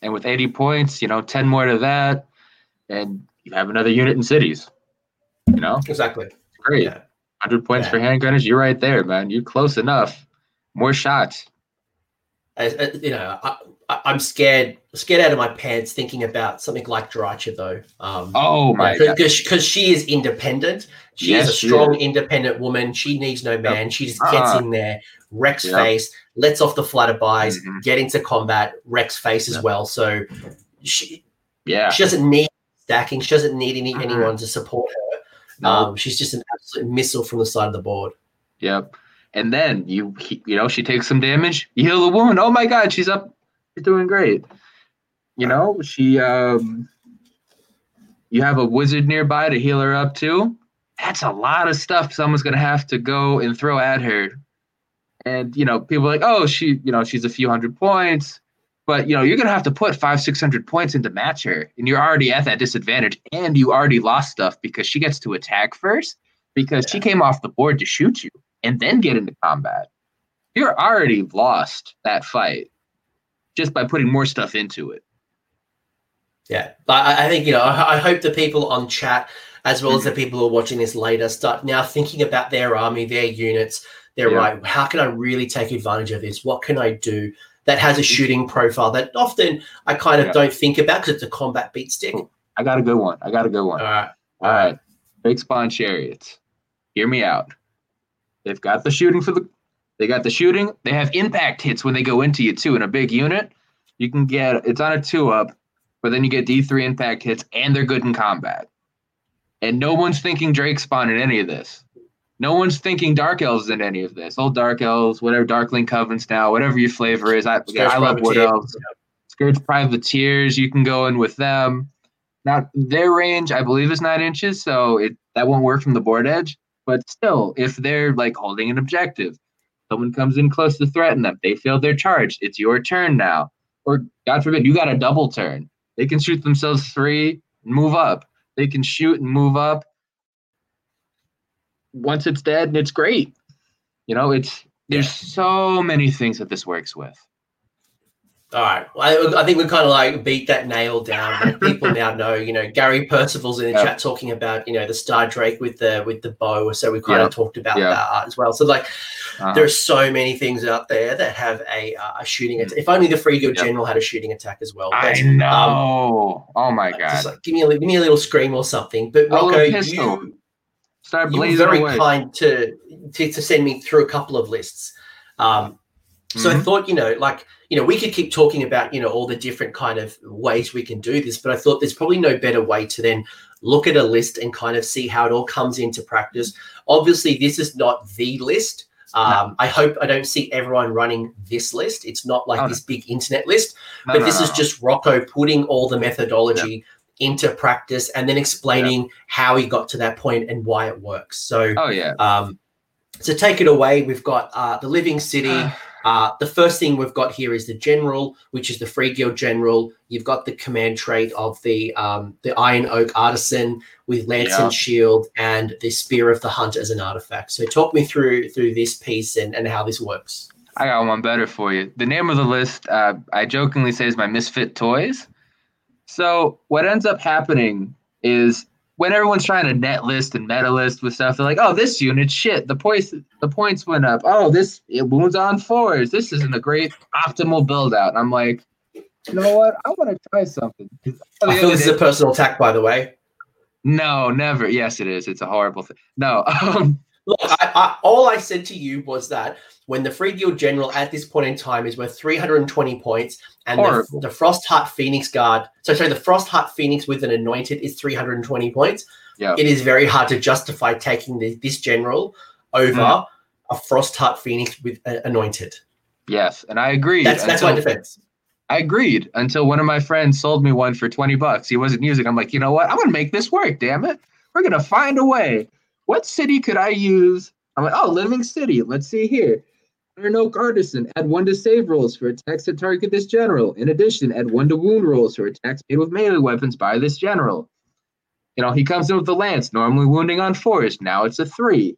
And with 80 points, you know, 10 more to that, and you have another unit in cities. You know, Exactly. great. Yeah. 100 points Yeah. for handgunners. You're right there, man. You're close enough. More shots. As- you know, I, I'm scared, scared out of my pants thinking about something like Drycha though. Um, Oh my because she is independent. She Yes, is a strong, is. independent woman. She needs no man. She just gets Uh-uh. in there, wrecks Yep. face, lets off the flitterfuries, Mhm. get into combat, wrecks face as well. So she Yeah. she doesn't need stacking. She doesn't need any, Mhm. anyone to support her. No. Um, she's just an absolute missile from the side of the board. Yep. And then you he- you know she takes some damage. You heal the wound. Oh my god, she's up. She's doing great. You know she um. You have a wizard nearby to heal her up too. That's a lot of stuff someone's gonna have to go and throw at her. And you know people are like, oh she you know she's a few hundred points, but you know you're gonna have to put five six hundred points into match her, and you're already at that disadvantage, and you already lost stuff because she gets to attack first because she came off the board to shoot you and then get into combat. You're already lost that fight just by putting more stuff into it. Yeah, but I, think you know. I, hope the people on chat, as well as Mm-hmm. the people who are watching this later, start now thinking about their army, their units. They're Yeah. right. How can I really take advantage of this? What can I do that has a shooting profile that often I kind of Mm-hmm. Yeah. don't think about because it's a combat beat stick. I got a good one. I got a good one. All right. All right. Big spawn chariots. Hear me out. They've got the shooting for the they got the shooting. They have impact hits when they go into you too in a big unit. You can get it's on a two up, but then you get D3 impact hits and they're good in combat. And no one's thinking Drake spawn in any of this. No one's thinking Dark Elves in any of this. Old Dark Elves, whatever Darkling Covens now, whatever your flavor is. I, yeah, I love Wood. Elves. Scourge Privateers, you can go in with them. Now their range, I believe, is nine inches, so it that won't work from the board edge. But still, if they're like holding an objective, someone comes in close to threaten them, they failed their charge. It's your turn now, or God forbid, you got a double turn. They can shoot themselves three and move up. They can shoot and move up. Once it's dead, and it's great. You know, it's there's so many things that this works with. All right. Well, I, I think we kind of like beat that nail down. People now know, you know, Gary Percival's in the Yeah. chat talking about, you know, the Star Drake with the with the bow. So we kind Yeah. of talked about Yeah. that as well. So like, Uh-huh. there are so many things out there that have a, uh, a shooting attack. If only the Free Guild Yep. General had a shooting attack as well. I But, um, know. oh my god! like, give me a give me a little scream or something. But Rocco, you Start you were very away. kind to, to to send me through a couple of lists. Um, so I Mhm. thought, you know, like, you know, we could keep talking about, you know, all the different kind of ways we can do this, but I thought there's probably no better way to then look at a list and kind of see how it all comes into practice. Obviously, this is not the list. Um, I hope I don't see everyone running this list. It's not like Oh, no. this big internet list, No, but no, this no, is just Rocco putting all the methodology into practice and then explaining how he got to that point and why it works. So, Oh yeah. um, to take it away, we've got uh, the Living City. Uh, the first thing we've got here is the general, which is the Free Guild general. You've got the command trait of the um, the Iron Oak artisan with lance Yeah. and shield, and the Spear of the Hunt as an artifact. So talk me through through this piece and, and how this works. I got one better for you. The name of the list, uh, I jokingly say, is my misfit toys. So what ends up happening is when everyone's trying to net list and meta list with stuff, they're like, "Oh, this unit shit. The points the points went up. Oh, this it wounds on fours. This isn't a great optimal build out." And I'm like, you know what? I want to try something. I feel this is a personal attack, by the way. No, never. Yes, it is. It's a horrible thing. No. Um, Look, I, I, all I said to you was that when the Free Guild general at this point in time is worth 320 points, and the, the Frost Heart Phoenix Guard, so sorry, the Frost Heart Phoenix with an anointed is 320 points. Yeah. It is very hard to justify taking the, this general over mm. a Frost Heart Phoenix with uh, anointed. Yes, and I agree. That's that's my defense. I agreed until one of my friends sold me one for 20 bucks. He wasn't using. I'm like, you know what? I'm gonna make this work. Damn it! We're gonna find a way what city could I use? I'm like, oh, Living City. Let's see here. Iron Oak Artisan, add one to save rolls for attacks that target this general. In addition, add one to wound rolls for attacks made with melee weapons by this general. You know, he comes in with the lance, normally wounding on fours. Now it's a three.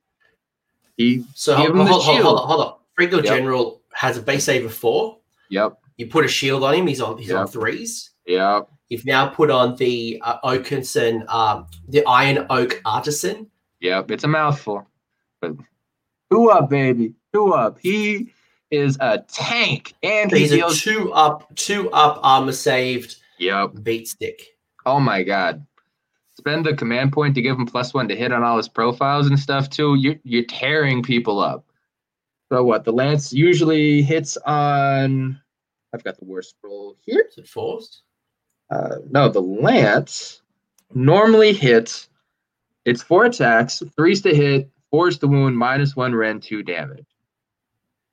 He so hold, hold, hold, hold, on, hold on. Free Guild yep. General has a base save of four. Yep. You put a shield on him. He's on. He's yep. on threes. Yep. You've now put on the uh, Oakenson, um, the Iron Oak Artisan. Yep, it's a mouthful. But two up, baby. Two up. He is a tank. And he's a two up, two up armor saved. Yep. Beat stick. Oh my god. Spend the command point to give him plus one to hit on all his profiles and stuff too. You're you're tearing people up. So what? The lance usually hits on. I've got the worst roll here. Is it forced? Uh, no, the lance normally hits it's four attacks, three's to hit, four's the wound, minus one rend, two damage.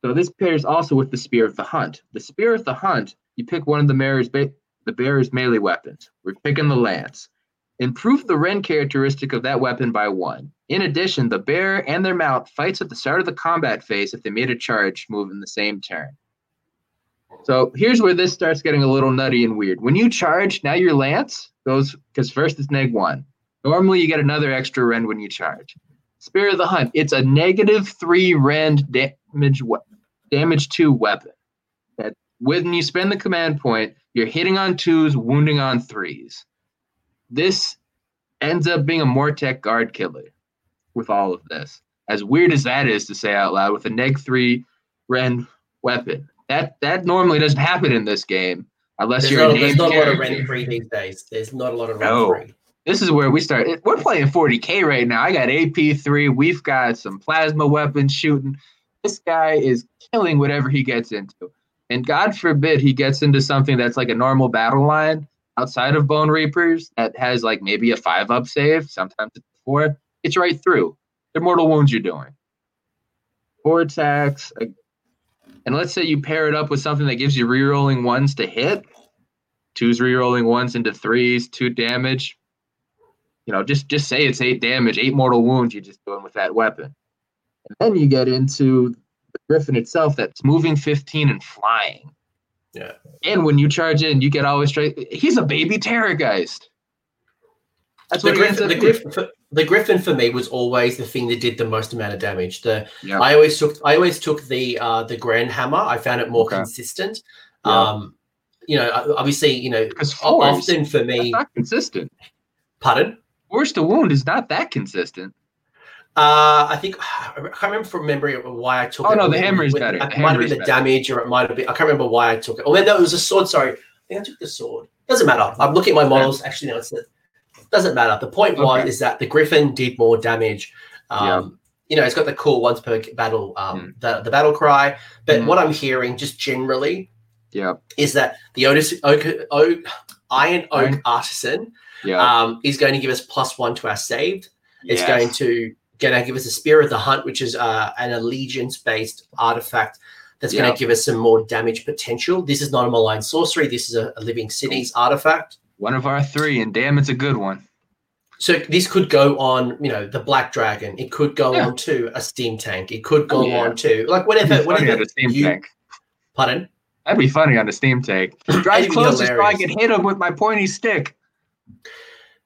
So this pairs also with the Spear of the Hunt. The Spear of the Hunt, you pick one of the bearer's, ba- the bearer's melee weapons. We're picking the lance. Improve the rend characteristic of that weapon by one. In addition, the bearer and their mount fights at the start of the combat phase if they made a charge move in the same turn. So here's where this starts getting a little nutty and weird. When you charge, now your lance goes because first it's neg one. Normally, you get another extra rend when you charge. Spear of the Hunt, it's a negative three rend damage damage two weapon. That when you spend the command point, you're hitting on twos, wounding on threes. This ends up being a Mortek guard killer with all of this. As weird as that is to say out loud, with a neg three rend weapon. That that normally doesn't happen in this game unless there's you're not, There's not a lot of rend free these days. There's not a lot of rend no. free this is where we start. We're playing 40k right now. I got AP3. We've got some plasma weapons shooting. This guy is killing whatever he gets into. And God forbid he gets into something that's like a normal battle line outside of Bone Reapers that has like maybe a five up save. Sometimes it's four. It's right through. They're mortal wounds you're doing. Four attacks. And let's say you pair it up with something that gives you rerolling ones to hit. Two's rerolling ones into threes, two damage you know, just just say it's eight damage, eight mortal wounds you're just doing with that weapon. And then you get into the Griffin itself that's moving 15 and flying. Yeah. And when you charge in, you get always straight. He's a baby Terrorgeist. That's the what Griffin, the Griffin, for, the Griffin for me was always the thing that did the most amount of damage. The yeah. I always took I always took the uh, the Grand Hammer. I found it more okay. consistent. Yeah. Um, you know, obviously, you know, often for me, not consistent. Pardon? Force to wound is not that consistent. Uh, I think I can't remember from memory why I took oh, it. Oh no, the hammer is better. It might have been the better. damage, or it might have been. I can't remember why I took it. Oh, no, it was a sword. Sorry, I think I took the sword. Doesn't matter. I'm looking at my models. Actually, no, it's the, doesn't matter. The point was is that the Griffin did more damage. Um, yeah. You know, it's got the cool once per battle, um, mm. the the battle cry. But mm. what I'm hearing, just generally, yeah, is that the Otis Oak, Oak Iron Oak Iron. Artisan yeah. um, is going to give us plus one to our saved. It's yes. going to going to give us a Spear of the Hunt, which is uh, an allegiance based artifact that's going to give us some more damage potential. This is not a malign sorcery. This is a, a living cities artifact. One of our three, and damn, it's a good one. So this could go on, you know, the Black Dragon. It could go yeah. on to a steam tank. It could go oh, yeah. on to like whatever. Whatever. steam you, tank. Pardon? That'd be funny on a steam tank. Drive close so I can hit him with my pointy stick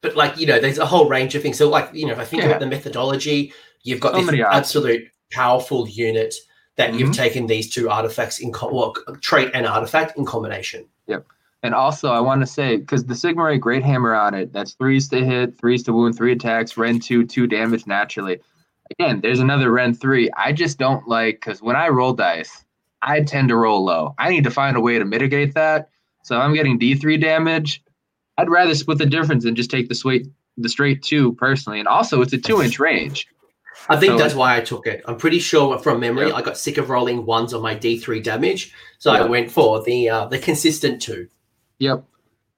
but like you know, there's a whole range of things. So like you know, if I think yeah. about the methodology, you've got this absolute powerful unit that Mm-hmm. you've taken these two artifacts in co- well, trait and artifact in combination. Yep. And also, I want to say because the Sigmarite Greathammer on it, that's threes to hit, threes to wound, three attacks, Rend two, two damage naturally. Again, there's another Rend three. I just don't like because when I roll dice, I tend to roll low. I need to find a way to mitigate that. So I'm getting D three damage. I'd rather split the difference and just take the straight the straight two personally. And also, it's a two inch range. I think So- that's why I took it. I'm pretty sure from memory, Yep. I got sick of rolling ones on my D3 damage, so I went for the uh, the consistent two. Yep.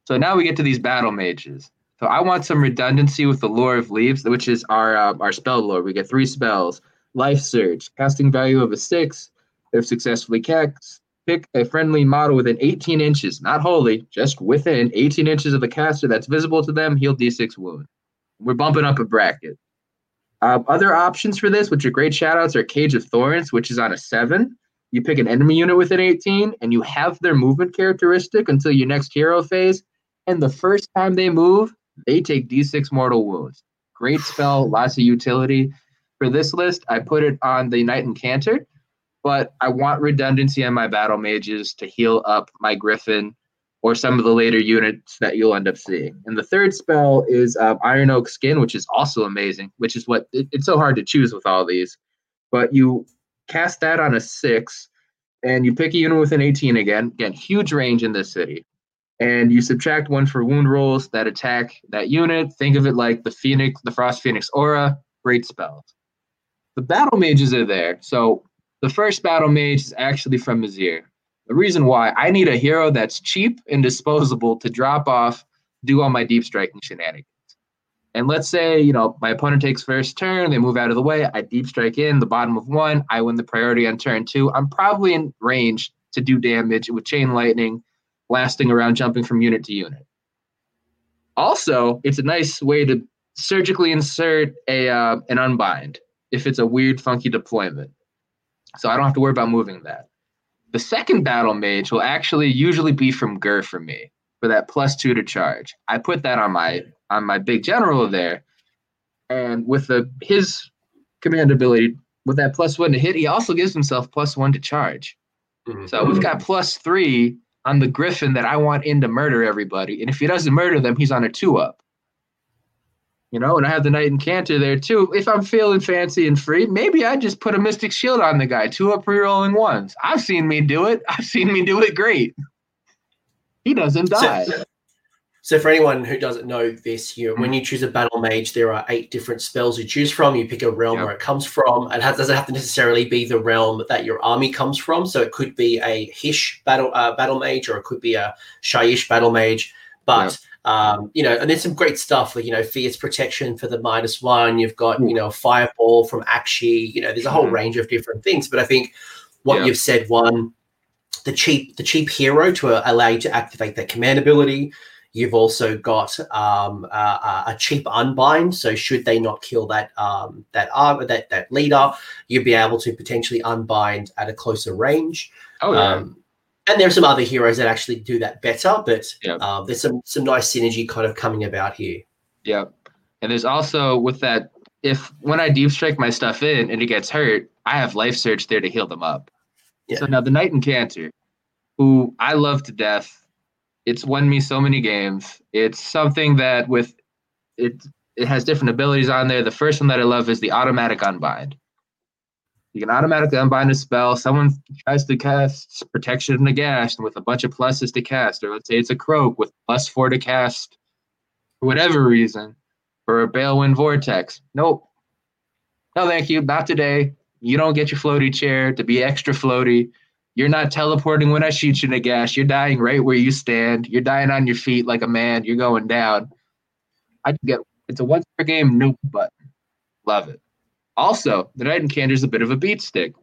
So now we get to these battle mages. So I want some redundancy with the lore of leaves, which is our uh, our spell lore. We get three spells: Life Surge, casting value of a six. If successfully cast, pick a friendly model within 18 inches, not wholly, just within 18 inches of the caster that's visible to them. Heal D6 wound. We're bumping up a bracket. Um, other options for this, which are great shoutouts, are Cage of Thorns, which is on a seven. You pick an enemy unit within 18, and you have their movement characteristic until your next hero phase. And the first time they move, they take D6 mortal wounds. Great spell, lots of utility. For this list, I put it on the Knight Incantor, but I want redundancy on my battle mages to heal up my Griffin or some of the later units that you'll end up seeing. And the third spell is um, Iron Oak Skin, which is also amazing, which is what it, it's so hard to choose with all these. But you cast that on a six, and you pick a unit within 18 again. Again, huge range in this city. And you subtract one for wound rolls that attack that unit. Think of it like the Phoenix, the Frost Phoenix aura. Great spells. The battle mages are there. So the first battle mage is actually from Azyr. The reason why I need a hero that's cheap and disposable to drop off, do all my deep striking shenanigans. And let's say, you know, my opponent takes first turn, they move out of the way, I deep strike in the bottom of one, I win the priority on turn two. I'm probably in range to do damage with chain lightning, lasting around jumping from unit to unit. Also, it's a nice way to surgically insert a uh, an unbind if it's a weird, funky deployment. So I don't have to worry about moving that. The second battle mage will actually usually be from Ghur for me for that plus two to charge. I put that on my on my big general there, and with the his command ability with that plus one to hit, he also gives himself plus one to charge. Mm-hmm. So we've got plus three on the Griffin that I want in to murder everybody, and if he doesn't murder them, he's on a two up. You know, and I have the Knight and there too. If I'm feeling fancy and free, maybe I just put a Mystic Shield on the guy, two up pre-rolling ones. I've seen me do it. I've seen me do it great. He doesn't die. So, so for anyone who doesn't know this, you Mm-hmm. when you choose a battle mage, there are eight different spells you choose from. You pick a realm Yep. where it comes from. It has, doesn't have to necessarily be the realm that your army comes from. So it could be a Hysh battle uh, battle mage, or it could be a Shyish battle mage. But um, you know, and there's some great stuff like you know, fierce protection for the minus one. You've got you know, fireball from Aqshy. You know, there's a whole Mhm. range of different things. But I think what Yeah. you've said, one, the cheap the cheap hero to uh, allow you to activate that command ability. You've also got um, uh, a cheap unbind, so should they not kill that um, that uh, that that leader, you'd be able to potentially unbind at a closer range. Oh yeah. Um, and there are some other heroes that actually do that better, but Yeah. um, there's some some nice synergy kind of coming about here. Yeah, And there's also with that, if when I deep strike my stuff in and it gets hurt, I have Life Surge there to heal them up. Yeah. So now the Knight Incantor, who I love to death, it's won me so many games. It's something that with it it has different abilities on there. The first one that I love is the automatic unbind. You can automatically unbind a spell. Someone tries to cast protection and Nagash with a bunch of pluses to cast, or let's say it's a Kroak with plus four to cast for whatever reason, for a Balewind Vortex. Nope. No, thank you. Not today. You don't get your floaty chair to be extra floaty. You're not teleporting when I shoot you, Nagash. You're dying right where you stand. You're dying on your feet like a man. You're going down. I get it's a once per game nuke button. Love it. Also, the Knight Incantor is a bit of a beat stick.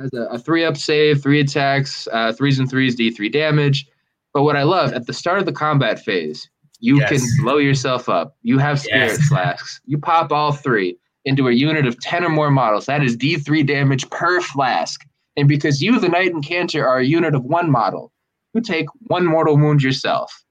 Has a, a three up save, three attacks, uh, threes and threes, D3 damage. But what I love at the start of the combat phase, you Yes. can blow yourself up. You have spirit Yes. flasks. You pop all three into a unit of 10 or more models. That is D3 damage per flask. And because you, the Knight Incantor, are a unit of one model, you take one mortal wound yourself.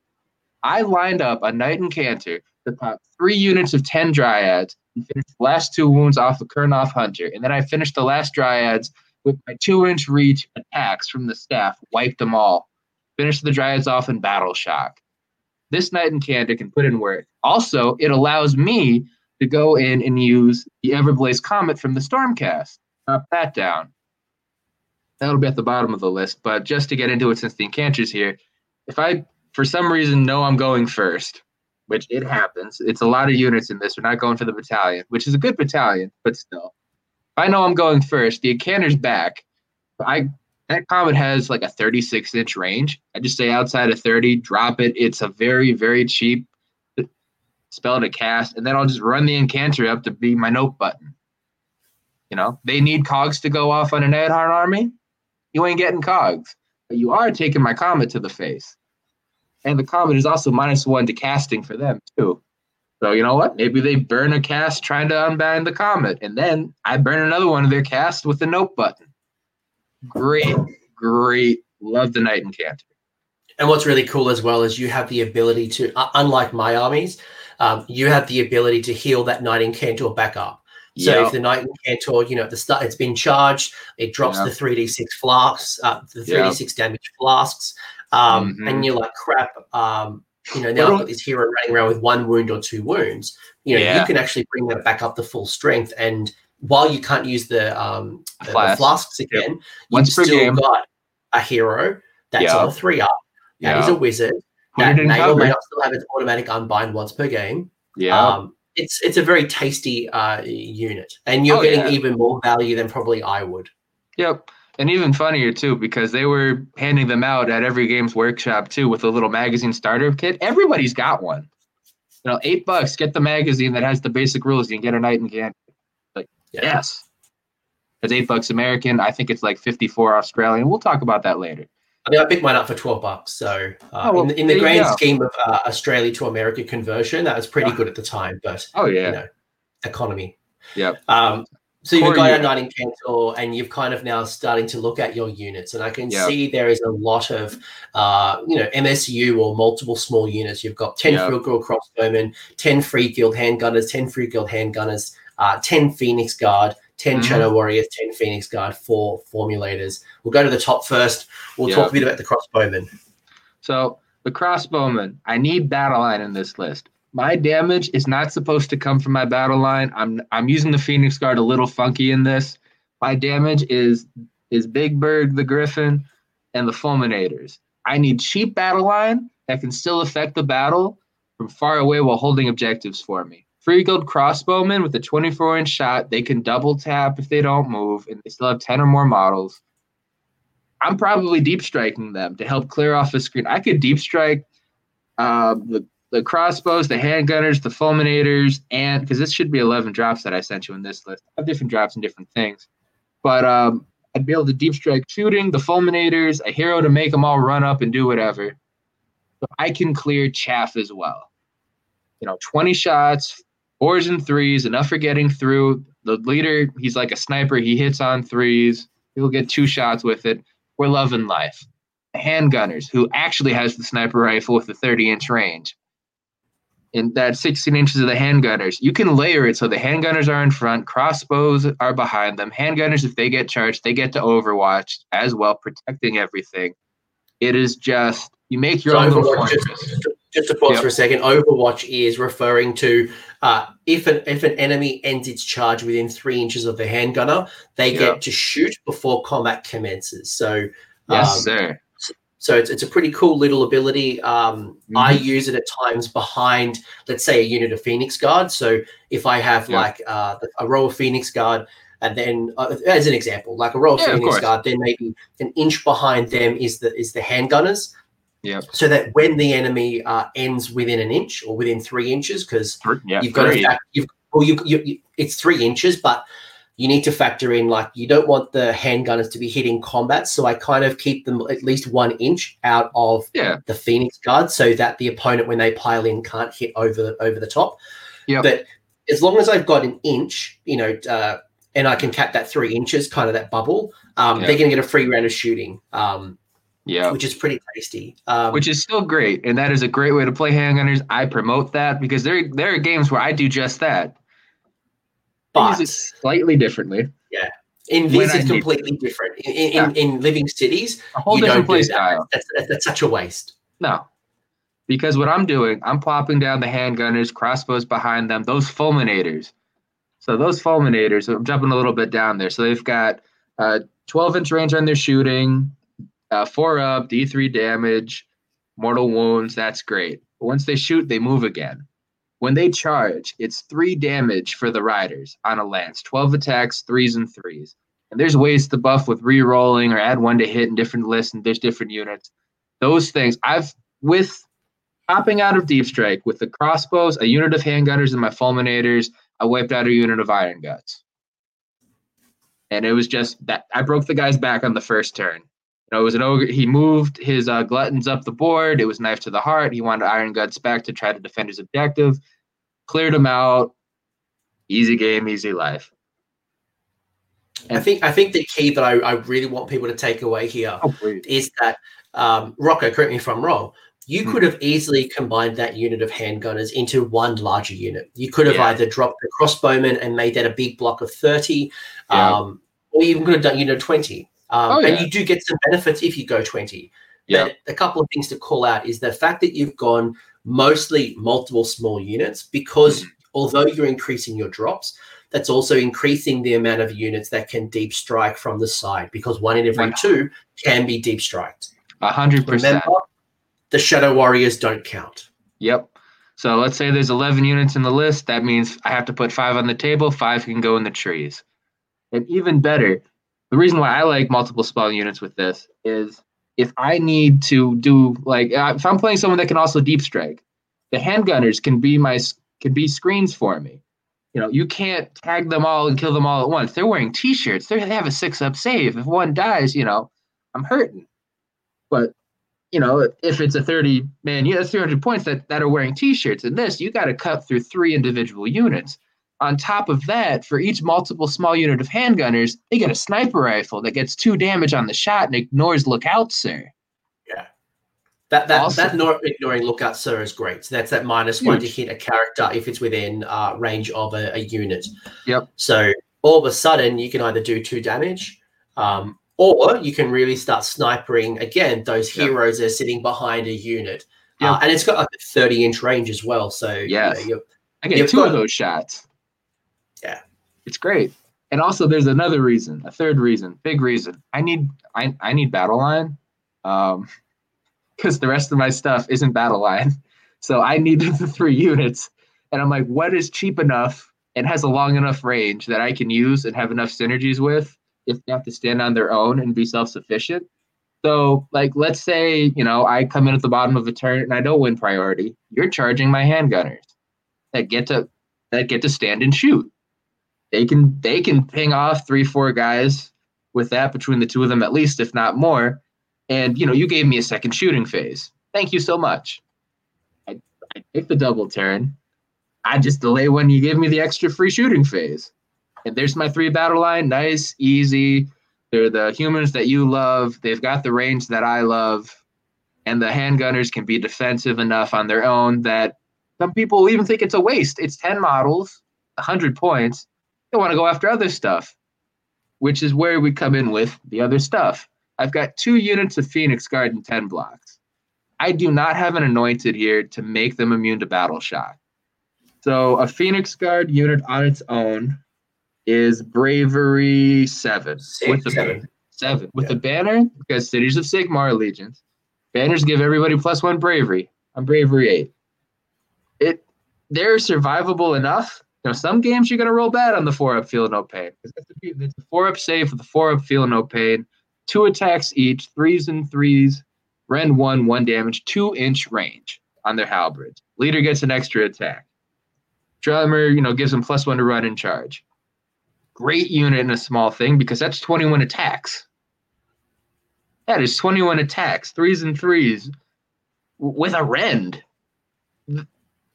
I lined up a Knight Incantor to pop three units of 10 Dryads and finish the last two wounds off the Kurnoth Hunter. And then I finished the last Dryads with my two inch reach attacks from the staff, wiped them all. Finished the Dryads off in Battle Shock. This Knight Incanter can put in work. Also, it allows me to go in and use the Everblaze Comet from the Stormcast. Drop that down. That'll be at the bottom of the list, but just to get into it since the Incanter's here, if I, for some reason, know I'm going first, which it happens, it's a lot of units in this. We're not going for the battalion, which is a good battalion, but still. I know I'm going first, the Incanter's back. I that comet has like a 36 inch range. I just say outside of 30, drop it. It's a very, very cheap spell to cast, and then I'll just run the incanter up to be my note button. You know, they need cogs to go off on an Adharn army. You ain't getting cogs, but you are taking my comet to the face. And the comet is also minus one to casting for them too. So you know what? Maybe they burn a cast trying to unbind the comet, and then I burn another one of their cast with the note button. Great, great. Love the Knight Incanter. And what's really cool as well is you have the ability to, uh, unlike my armies, um, you have the ability to heal that Knight Incantor back up. So yep. if the Knight Incantor, you know, at the start it's been charged, it drops yep. the 3d6 flasks, uh, the 3d6 damage flasks, um, mm-hmm. and you're like, crap, um, you know, now I've got this hero running around with one wound or two wounds. You know, yeah. you can actually bring that back up to full strength. And while you can't use the, um, the, the flasks again, you've still game. got a hero that's on a three up. That is a wizard that may or may not still have its automatic unbind once per game. Yeah. Um, it's it's a very tasty uh, unit, and you're oh, getting yeah. even more value than probably I would. Yep, and even funnier too because they were handing them out at every games workshop too with a little magazine starter kit. Everybody's got one. You know, eight bucks, get the magazine that has the basic rules. You can get a Knight Incantor. Like yeah. yes, it's eight bucks American. I think it's like fifty four Australian. We'll talk about that later. I mean, I picked mine up for 12 bucks. So, uh, oh, well, in, the, in the grand scheme of uh, Australia to America conversion, that was pretty good at the time. But, oh, yeah. You know, economy. Yeah. Um, so you've got Incantor, and you've kind of now starting to look at your units, and I can yep. see there is a lot of, uh, you know, MSU or multiple small units. You've got ten yep. Field crossbowmen, ten Free Guild handgunners, ten Free Guild handgunners, uh, ten Phoenix Guard, 10 mm-hmm. Shadow Warriors, 10 Phoenix Guard, 4 Fulminators. We'll go to the top first. We'll talk a bit about the Crossbowmen. So, the Crossbowmen, I need Battle Line in this list. My damage is not supposed to come from my battle line. I'm I'm using the Phoenix Guard a little funky in this. My damage is is Big Bird, the Griffin, and the Fulminators. I need cheap battle line that can still affect the battle from far away while holding objectives for me. Free Guild crossbowmen with a 24 inch shot. They can double tap if they don't move, and they still have 10 or more models. I'm probably deep striking them to help clear off the screen. I could deep strike uh, the the crossbows, the handgunners, the fulminators, and because this should be 11 drops that I sent you in this list. I have different drops and different things, but um, I'd be able to deep strike shooting the fulminators, a hero to make them all run up and do whatever. So I can clear chaff as well. You know, 20 shots, fours and threes, enough for getting through. The leader, he's like a sniper. He hits on threes. He'll get two shots with it. We're loving life. Handgunners, who actually has the sniper rifle with the 30 inch range. In that 16 inches of the handgunners, you can layer it so the handgunners are in front, crossbows are behind them. Handgunners, if they get charged, they get to overwatch as well, protecting everything. It is just you make your so own little fortress. Just to pause yep. for a second, Overwatch is referring to uh, if an if an enemy ends its charge within three inches of the handgunner, they yep. get to shoot before combat commences. So yes, um, sir. So it's, it's a pretty cool little ability. Um, mm-hmm. I use it at times behind, let's say, a unit of Phoenix Guard. So if I have yep. like uh, a row of Phoenix Guard, and then uh, as an example, like a row of yeah, Phoenix of Guard, then maybe an inch behind them is the is the handgunners. Yeah. So that when the enemy uh, ends within an inch or within three inches, because yeah, you've got to you've well, you, you, you, it's three inches, but you need to factor in like you don't want the handgunners to be hitting combat. So I kind of keep them at least one inch out of yeah. the Phoenix Guard, so that the opponent when they pile in can't hit over over the top. Yeah. But as long as I've got an inch, you know, uh, and I can cap that three inches, kind of that bubble, um, they're going to get a free round of shooting. Um, yeah, which is pretty tasty. Um, which is still great, and that is a great way to play handgunners. I promote that because there there are games where I do just that. But slightly differently. Yeah, In this is completely different. In, in, yeah. in, living cities, a whole different play style. That's, that's, that's such a waste. No, because what I'm doing, I'm plopping down the handgunners, crossbows behind them, those fulminators. So those fulminators, I'm jumping a little bit down there. So they've got uh, 12 inch range on their shooting, uh, four up, D3 damage, mortal wounds. That's great. But once they shoot, they move again. When they charge, it's three damage for the riders on a lance, 12 attacks, threes and threes. And there's ways to buff with re-rolling or add one to hit in different lists and there's different units. Those things I've with hopping out of deep strike with the crossbows, a unit of handgunners, and my fulminators, I wiped out a unit of iron guts. And it was just that I broke the guy's back on the first turn. You know, it was an ogre. He moved his uh, gluttons up the board. It was knife to the heart. He wanted Iron Guts back to try to defend his objective. Cleared him out. Easy game, easy life. And I think I think the key that I, I really want people to take away here oh, is that um, Rocco, correct me if I'm wrong. You hmm. could have easily combined that unit of handgunners into one larger unit. You could have yeah. either dropped the crossbowmen and made that a big block of 30, yeah. um, or you even could have done unit 20. Um, oh, yeah. And you do get some benefits if you go 20. Yeah. But a couple of things to call out is the fact that you've gone mostly multiple small units because mm. although you're increasing your drops, that's also increasing the amount of units that can deep strike from the side because one in every two can be deep striked. A hundred percent. The Shadow Warriors don't count. Yep. So let's say there's 11 units in the list. That means I have to put five on the table. Five can go in the trees. And even better, the reason why I like multiple spell units with this is if I need to do like uh, if I'm playing someone that can also deep strike, the handgunners can be my can be screens for me. You know, you can't tag them all and kill them all at once. They're wearing t-shirts. They're, they have a six up save. If one dies, you know, I'm hurting. But you know, if it's a 30 man, yeah, that's 300 points that, that are wearing t-shirts. And this, you got to cut through three individual units. On top of that, for each multiple small unit of handgunners, they get a sniper rifle that gets two damage on the shot and ignores lookout, sir. Yeah. That that also, that not ignoring lookout, sir, is great. So that's that minus huge. one to hit a character if it's within uh, range of a, a, unit. Yep. So all of a sudden, you can either do two damage, um, or you can really start snipering again those heroes yep. that are sitting behind a unit. Yep. Uh, and it's got like a 30 inch range as well. So yeah, you know, I get two of those shots. It's great. And also there's another reason, a third reason, big reason. I need I, I need battle line. Um because the rest of my stuff isn't battle line. So I needed the three units. And I'm like, what is cheap enough and has a long enough range that I can use and have enough synergies with if they have to stand on their own and be self-sufficient? So, like, let's say, you know, I come in at the bottom of a turn and I don't win priority. You're charging my handgunners that get to that get to stand and shoot they can they can ping off three four guys with that between the two of them at least if not more. And you know you gave me a second shooting phase. Thank you so much. I, I take the double turn. I just delay when you give me the extra free shooting phase. And there's my three battle line. Nice easy. They're the humans that you love. They've got the range that i love. And the handgunners can be defensive enough on their own that some people even think it's a waste. It's 10 models 100 points I want to go after other stuff, which is where we come in with the other stuff. I've got two units of Phoenix Guard and 10 blocks. I do not have an anointed here to make them immune to battle shock. So a Phoenix Guard unit on its own is bravery seven. Six, with the seven. Seven. With yeah. the banner, because cities of Sigmar allegiance. Banners give everybody plus one bravery. I'm bravery eight. It they're survivable enough know, some games you're gonna roll bad on the four up, feel no pain. It's a four up save with the four up, feel no pain. Two attacks each, threes and threes. Rend one, one damage, two inch range on their halberds. Leader gets an extra attack. Drummer, you know, gives them plus one to run and charge. Great unit in a small thing because that's 21 attacks. That is 21 attacks, threes and threes, with a rend.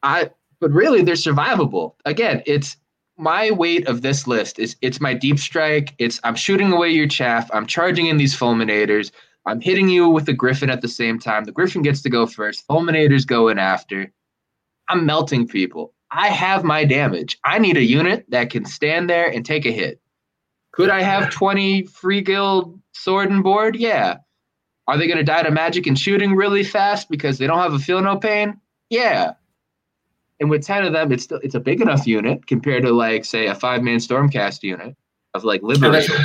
I but really they're survivable. Again, it's my weight of this list is it's my deep strike. It's I'm shooting away your chaff. I'm charging in these fulminators. I'm hitting you with the griffin at the same time. The griffin gets to go first. Fulminators go in after. I'm melting people. I have my damage. I need a unit that can stand there and take a hit. Could I have 20 free guild sword and board? Yeah. Are they going to die to magic and shooting really fast because they don't have a feel no pain? Yeah. And with 10 of them, it's still, it's a big enough unit compared to like say a five man stormcast unit of like liberation.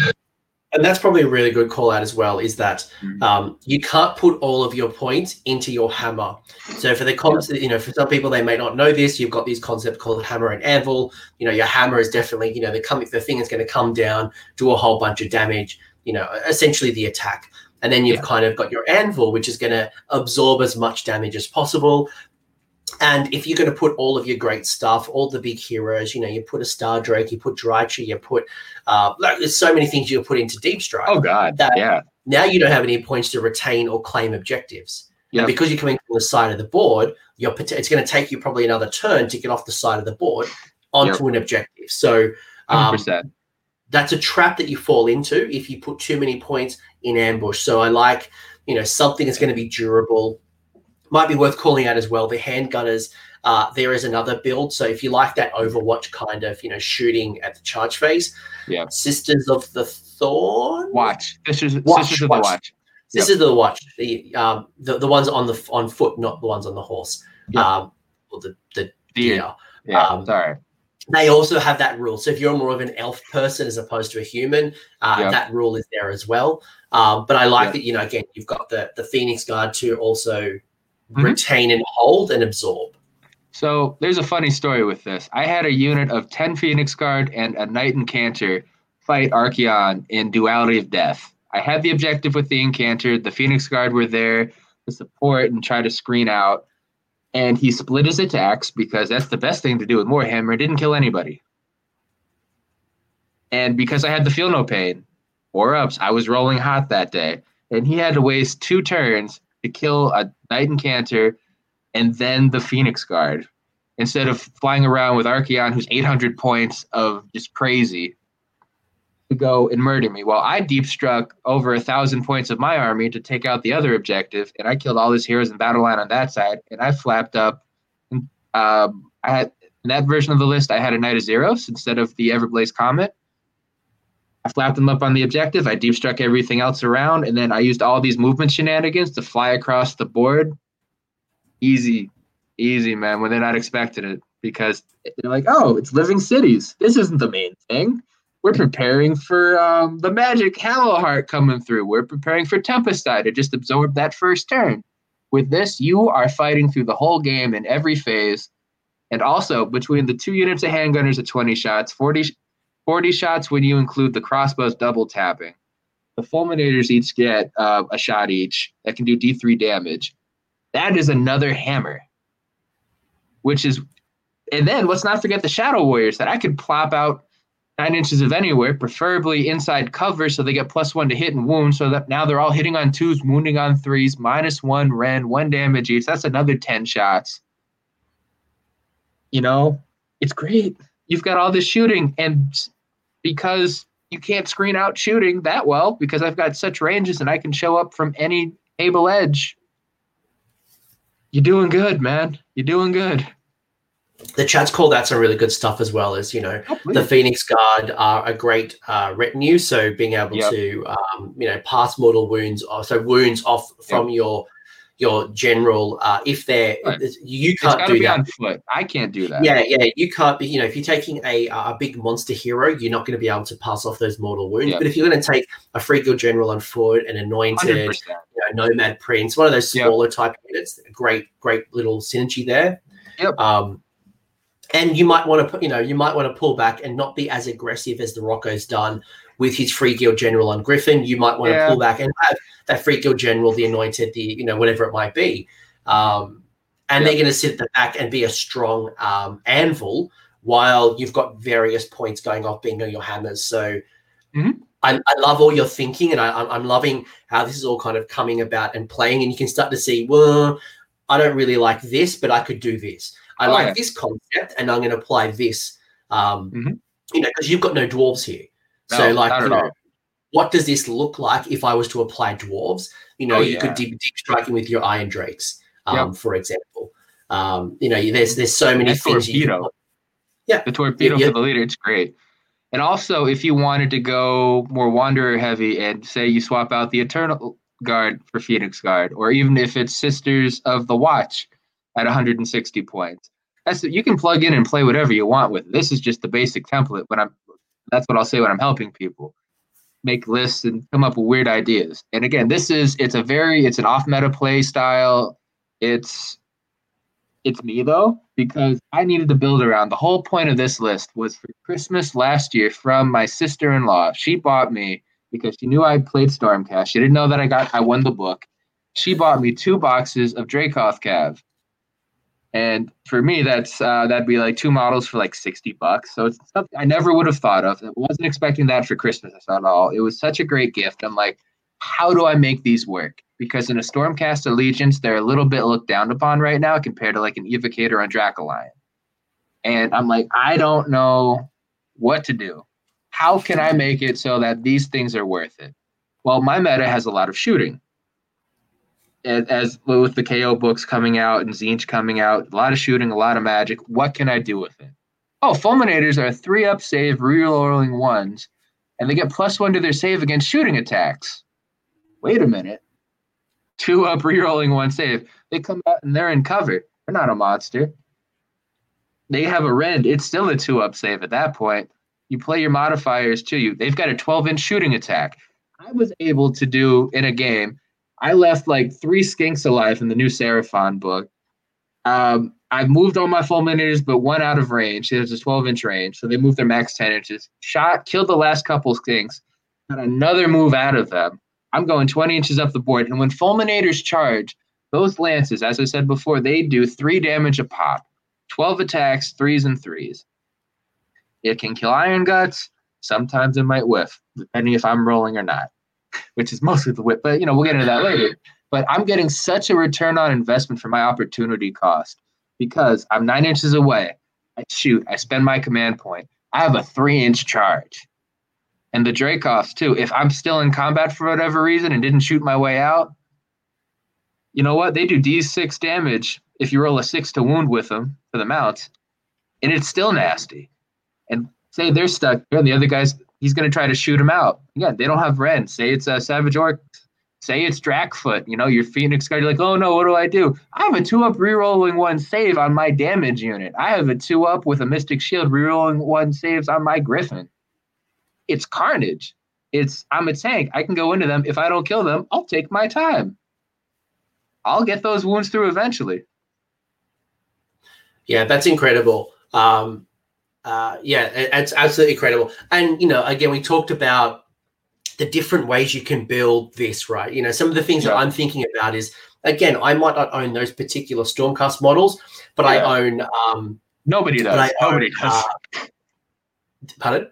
And that's probably a really good call out as well. Is that Mhm. um, you can't put all of your points into your hammer. So for the concept, you know, for some people they may not know this. You've got these concepts called hammer and anvil. You know, your hammer is definitely, you know, the coming the thing is going to come down, do a whole bunch of damage. You know, essentially the attack. And then you've Yeah. kind of got your anvil, which is going to absorb as much damage as possible. And if you're going to put all of your great stuff, all the big heroes, you know, you put a Star Drake, you put Drycha, you put, uh, like, there's so many things you put into Deep Strike. Oh, God. That- yeah. Now you don't have any points to retain or claim objectives. Yep. And because you're coming from the side of the board, you're, it's going to take you probably another turn to get off the side of the board onto an objective. So um, 100%. that's a trap that you fall into if you put too many points in ambush. So I like, you know, something that's going to be durable. Might be worth calling out as well. The handgunners, uh, there is another build. So if you like that Overwatch kind of, you know, shooting at the charge phase, Yeah. Sisters of the Thorn, Watch. This is Watch, Sisters of watch. the Watch. This is the watch, the um, the, the ones on the on foot, not the ones on the horse. Yep. Um, or the the Deer. deer. Yeah. Um, sorry. They also have that rule. So if you're more of an elf person as opposed to a human, uh, Yep. that rule is there as well. Um, but I like Yep. that you know again you've got the the Phoenix Guard to also Mhm. retain and hold and absorb. So there's a funny story with this. I had a unit of 10 Phoenix Guard and a Knight Incanter fight Archaon in Duality of Death. I had the objective with the Incanter. The Phoenix Guard were there to support and try to screen out. And he split his attacks because that's the best thing to do with Warhammer. Didn't kill anybody. And because I had the feel no pain, four ups, I was rolling hot that day. And he had to waste two turns to kill a Knight Incanter and then the Phoenix Guard instead of flying around with Archaon, who's 800 points of just crazy, to go and murder me. Well, I deep struck over a thousand points of my army to take out the other objective, and I killed all his heroes in battle line on that side, and I flapped up. And um, I had in that version of the list, I had a Knight-Zephyros instead of the Everblaze Comet. I flapped them up on the objective. I deep struck everything else around, and then I used all these movement shenanigans to fly across the board. Easy, easy, man. When they're not expecting it, because they're like, "Oh, it's living cities. This isn't the main thing. We're preparing for um, the magic Hallowheart coming through. We're preparing for Tempest's Eye to just absorb that first turn. With this, you are fighting through the whole game in every phase, and also between the two units of handgunners at 20 shots, 40, 40 shots when you include the crossbows double tapping. The fulminators each get uh, a shot each that can do D3 damage. That is another hammer, which is, and then let's not forget the Shadow Warriors that I could plop out nine inches of anywhere, preferably inside cover, so they get plus one to hit and wound. So that now they're all hitting on twos, wounding on threes, minus one rend, one damage each. That's another 10 shots. You know, it's great. You've got all this shooting, and because you can't screen out shooting that well, because I've got such ranges and I can show up from any able edge. You're doing good, man. You're doing good. The chat's called out some really good stuff as well as you know the Phoenix Guard are a great uh, retinue. So being able Yep. to, um, you know, pass mortal wounds, or so wounds off from your your general. Uh, if they're Right. you can't do be that. on foot. I can't do that. Yeah, yeah, you can't be. You know, if you're taking a a big monster hero, you're not going to be able to pass off those mortal wounds. Yep. But if you're going to take a free guild general on foot, an anointed, you know, nomad prince, one of those Yep. smaller type units, great, great little synergy there. Yep. Um, and you might want to, you know, you might want to pull back and not be as aggressive as the Rocco's done with his free guild general on Griffin. You might want Yeah. to pull back and have that free guild general, the anointed, the you know, whatever it might be. Um, and Yep. they're going to sit at the back and be a strong um, anvil while you've got various points going off being on your hammers. So Mhm. I, I love all your thinking, and I, I'm- I'm loving how this is all kind of coming about and playing. And you can start to see, well, I don't really like this, but I could do this. I Oh, like yeah. this concept, and I'm going to apply this. Um, Mhm. You know, because you've got no dwarves here. No, so, like, you know, what does this look like if I was to apply dwarves? You know, Oh, you yeah. could deep, deep striking with your iron drakes, um, Yep. for example. Um, you know, there's there's so many That things. You can. Yeah. The torpedo Yeah. for the leader, it's great. And also, if you wanted to go more Wanderer heavy and say you swap out the Eternal Guard for Phoenix Guard, or even if it's Sisters of the Watch at 160 points, that's you can plug in and play whatever you want with. This is just the basic template, but I'm that's what I'll say when I'm helping people make lists and come up with weird ideas. And again, this is it's a very it's an off meta play style. It's it's me though because I needed to build around. The whole point of this list was for Christmas last year from my sister-in-law. She bought me because she knew I played Stormcast. She didn't know that I got I won the book. She bought me two boxes of Dracoth Cav. And for me, that's uh, that'd be like two models for like sixty bucks. So it's something I never would have thought of. I wasn't expecting that for Christmas at all. It was such a great gift. I'm like, how do I make these work? Because in a Stormcast Allegiance, they're a little bit looked down upon right now compared to like an Evocator on Dracoline. And I'm like, I don't know what to do. How can I make it so that these things are worth it? Well, my meta has a lot of shooting. As with the KO books coming out and Tzeentch coming out, a lot of shooting, a lot of magic. What can I do with it? Oh, Fulminators are three up save, rerolling ones, and they get plus one to their save against shooting attacks wait a minute, two up re-rolling one save. They come out and they're in cover. They're not a monster. They have a rend. It's still a two up save at that point. You play your modifiers to you. They've got a 12 inch shooting attack. I was able to do in a game. I left like three skinks alive in the new Seraphon book. Um, I've moved all my fulminators, but one out of range. There's a 12 inch range, so they moved their max 10 inches. Shot, killed the last couple skinks, got another move out of them. I'm going 20 inches up the board. And when fulminators charge, those lances, as I said before, they do three damage a pop, 12 attacks, threes and threes. It can kill iron guts. Sometimes it might whiff, depending if I'm rolling or not, which is mostly the whip. But you know, we'll get into that later. But I'm getting such a return on investment for my opportunity cost because I'm nine inches away. I shoot. I spend my command point. I have a three inch charge and the Dracoths too. If I'm still in combat for whatever reason and didn't shoot my way out, you know what? They do D6 damage if you roll a six to wound with them for the mounts, and it's still nasty. And say they're stuck and the other guy's he's going to try to shoot him out. Again, they don't have Rend. Say it's a Savage Orc. Say it's Dragfoot. You know, your Phoenix guard. You're like, oh no, what do I do? I have a two up rerolling one save on my damage unit. I have a two up with a Mystic Shield rerolling one saves on my Griffin it's carnage. It's I'm a tank. I can go into them. If I don't kill them, I'll take my time. I'll get those wounds through eventually. Yeah, that's incredible. Um, uh, yeah, it's absolutely incredible. And you know, again, we talked about the different ways you can build this, right? You know, some of the things yeah. that I'm thinking about is again, I might not own those particular Stormcast models, but yeah. I own. Um, Nobody does. Nobody own, does. Uh, pardon?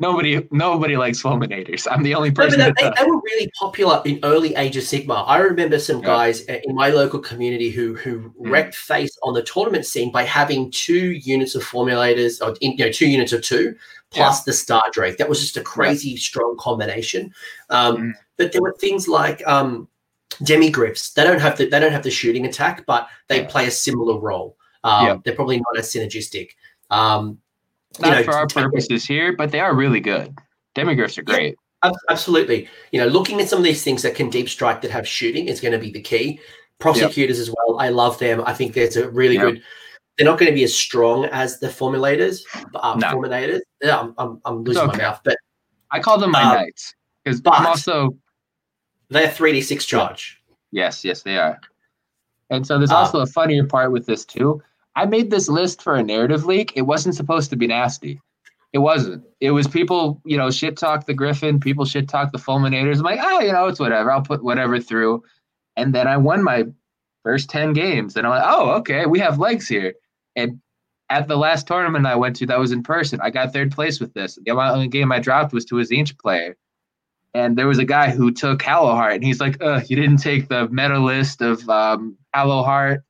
Nobody nobody likes fulminators. I'm the only person. No, they, they, were really popular in early Age of Sigmar. I remember some guys in my local community who who mm. wrecked face on the tournament scene by having two units of Fulminators, or you know, two units of two plus yeah. the Star Drake. That was just a crazy yeah. strong combination. Um, mm. But there were things like um, demigryphs. They don't have the they don't have the shooting attack, but they yeah. play a similar role. Um, They're probably not as synergistic. Um, not know, for our purposes here, but they are really good. Demigryphs are great. Yeah, absolutely. You know, looking at some of these things that can deep strike that have shooting is going to be the key. Prosecutors yep. as well. I love them. I think there's a really yep. good. They're not going to be as strong as the formulators, um, no. formulators. Yeah, I'm, I'm, I'm losing okay. my mouth, but I call them my um, knights because I'm also they're three d six charge. Yes, yes, they are. And so there's um, also a funnier part with this too. I made this list for a narrative leak. It wasn't supposed to be nasty. It wasn't. It was people, you know, shit talk the Griffin, people shit talk the Fulminators. I'm like, oh, you know, it's whatever. I'll put whatever through. And then I won my first 10 games. And I'm like, oh, okay, we have legs here. And at the last tournament I went to that was in person, I got third place with this. The only game I dropped was to a Tzeentch player. And there was a guy who took Hallowheart, and he's like, uh, you didn't take the meta list of um, Hallowheart.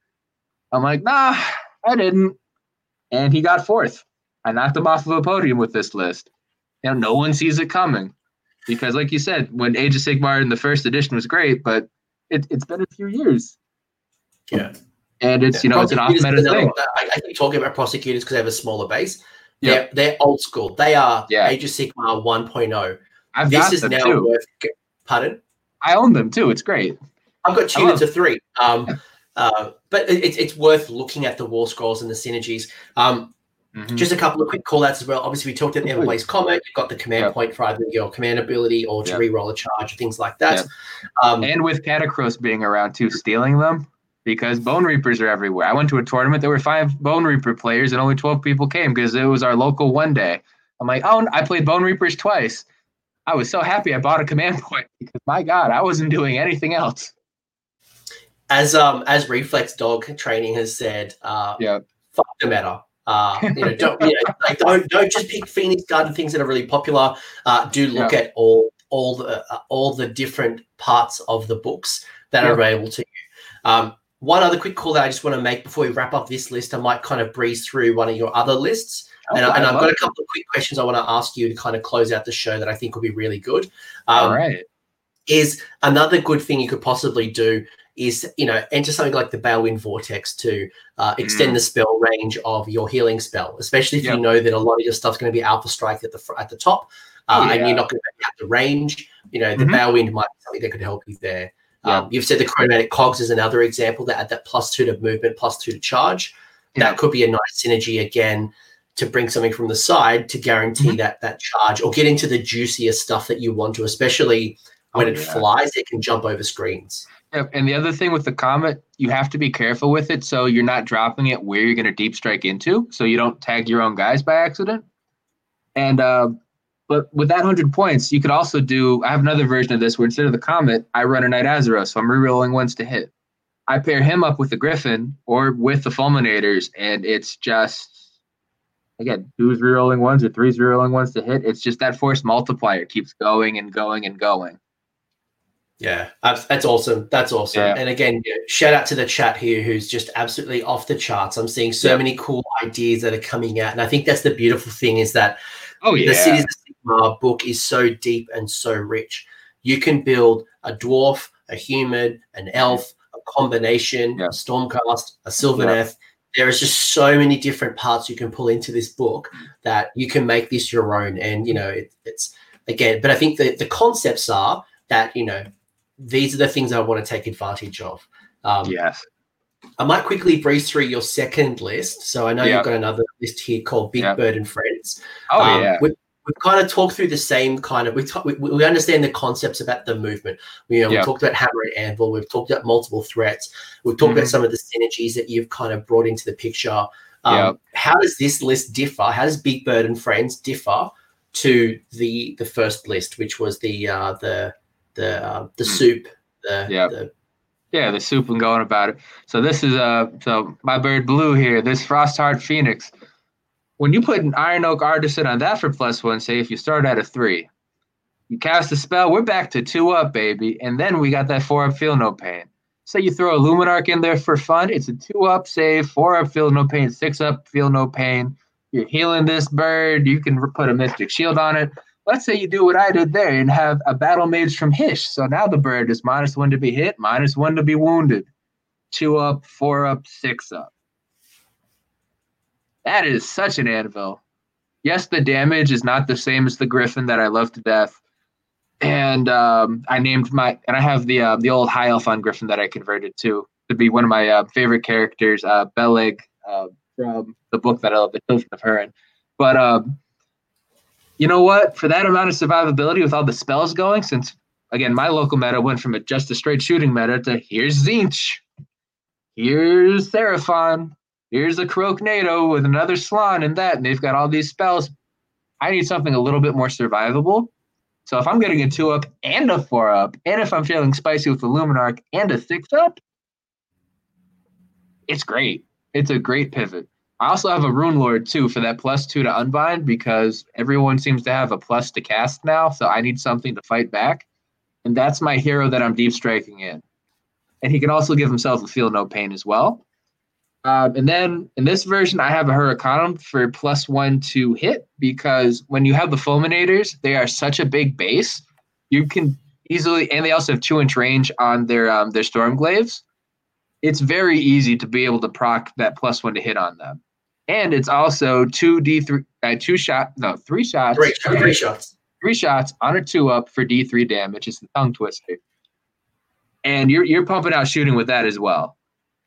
I'm like, nah, I didn't. And he got fourth. I knocked him off of a podium with this list. You know, no one sees it coming. Because, like you said, when Age of Sigmar in the first edition was great, but it, it's been a few years. Yeah. And it's, yeah. you know, it's an off meta thing. I, I keep talking about prosecutors because they have a smaller base. They're, they're old school. They are Yeah. Age of Sigmar 1.0. I've This got is them now too. worth. Pardon? I own them too. It's great. I've got two tuned love- into three. Um, uh, but it, it's it's worth looking at the war scrolls and the synergies. Um, Mhm. Just a couple of quick call outs as well. Obviously, we talked at the Please. Everblaze Comet. You've got the command Yeah. point for either your command ability or to Yeah. re-roll a charge or things like that. Um, and with Katakros being around too, stealing them because Bone Reapers are everywhere. I went to a tournament. There were five Bone Reaper players, and only twelve people came because it was our local one day. I'm like, oh, I played Bone Reapers twice. I was so happy I bought a command point because my God, I wasn't doing anything else. As um as Reflex Dog Training has said, uh, Yeah. fuck the meta. Uh, you know, don't you know, like don't don't just pick Phoenix Garden things that are really popular. Uh, do look at all all the uh, all the different parts of the books that are available to you. Um, one other quick call that I just want to make before we wrap up this list, I might kind of breeze through one of your other lists. and, I, and I've got a couple of quick questions I want to ask you to kind of close out the show that I think will be really good. Um, All right. Is another good thing you could possibly do is you know enter something like the Balewind Vortex to uh, extend Mm. the spell range of your healing spell, especially if Yep. you know that a lot of your stuff's going to be Alpha Strike at the fr- at the top, uh, Oh, and you're not going to have the range. You know the Mhm. Balewind might be something that could help you there. Yeah. Um, you've said the Chronomantic Cogs is another example that add that plus two to movement, plus two to charge. Yeah. That could be a nice synergy again to bring something from the side to guarantee Mhm. that that charge or get into the juicier stuff that you want to, especially when Oh, it yeah. flies, it can jump over screens. Yep. And the other thing with the comet, you have to be careful with it so you're not dropping it where you're going to deep strike into, so you don't tag your own guys by accident. And uh, but with that hundred points, you could also do. I have another version of this where instead of the comet, I run a Knight-Azyros, so I'm rerolling ones to hit. I pair him up with the Griffin or with the Fulminators, and it's just again two's rerolling ones or three's rerolling ones to hit. It's just that force multiplier keeps going and going and going. Yeah, that's awesome. That's awesome. Yeah. And again, shout out to the chat here who's just absolutely off the charts. I'm seeing so Yeah. many cool ideas that are coming out. And I think that's the beautiful thing is that Oh yeah. the Cities of Sigmar book is so deep and so rich. You can build a dwarf, a human, an elf, a combination, a stormcast, a sylvaneth. There is just so many different parts you can pull into this book that you can make this your own. And you know, it, it's again, but I think the the concepts are that you know these are the things I want to take advantage of. Um, Yes. I might quickly breeze through your second list. So I know Yeah. you've got another list here called Big Yeah. Bird and Friends. Oh Um, yeah. we, we've kind of talked through the same kind of we, talk, we we understand the concepts about the movement. We, you know, Yeah. we talked about hammer and anvil. We've talked about multiple threats. We've talked about Mhm. some of the synergies that you've kind of brought into the picture. Um. How does this list differ? How does Big Bird and Friends differ to the the first list, which was the uh, the the uh, the Hmm. soup? The, Yeah. the Yeah, the soup and going about it. So this is uh so my bird blue here, this Frostheart Phoenix. When you put an Iron Oak Artisan on that for plus one, say if you start at a three, you cast a spell, we're back to two up, baby. And then we got that four up feel no pain. Say you throw a Luminark in there for fun, it's a two up save, four up feel no pain, six up feel no pain. You're healing this bird, you can put a mystic shield on it. Let's say you do what I did there and have a battle mage from Hysh. So now the bird is minus one to be hit, minus one to be wounded. Two up, four up, six up. That is such an anvil. Yes, the damage is not the same as the Griffin that I love to death. And um, I named my and I have the uh, the old high elf on Griffin that I converted to to be one of my uh, favorite characters, uh, uh, from the book that I love, The Children of Hurin. But um, you know what? For that amount of survivability with all the spells going, since again my local meta went from a, just a straight shooting meta to here's Tzeentch, here's Seraphon, here's a Croaknado with another Slann and that, and they've got all these spells. I need something a little bit more survivable. So if I'm getting a two up and a four up, and if I'm feeling spicy with the Luminark and a six up, it's great. It's a great pivot. I also have a Rune Lord too for that plus two to unbind because everyone seems to have a plus to cast now. So I need something to fight back. And that's my hero that I'm deep striking in. And he can also give himself a feel no pain as well. Um, and then in this version, I have a Hurricanum for plus one to hit because when you have the Fulminators, they are such a big base. You can easily, and they also have two inch range on their um, their Stormglaives. It's very easy to be able to proc that plus one to hit on them. And it's also two D three, uh, two shot, no, three shots, Three, three shots. three shots on a two up for D three damage. It's the tongue twister, and you're you're pumping out shooting with that as well.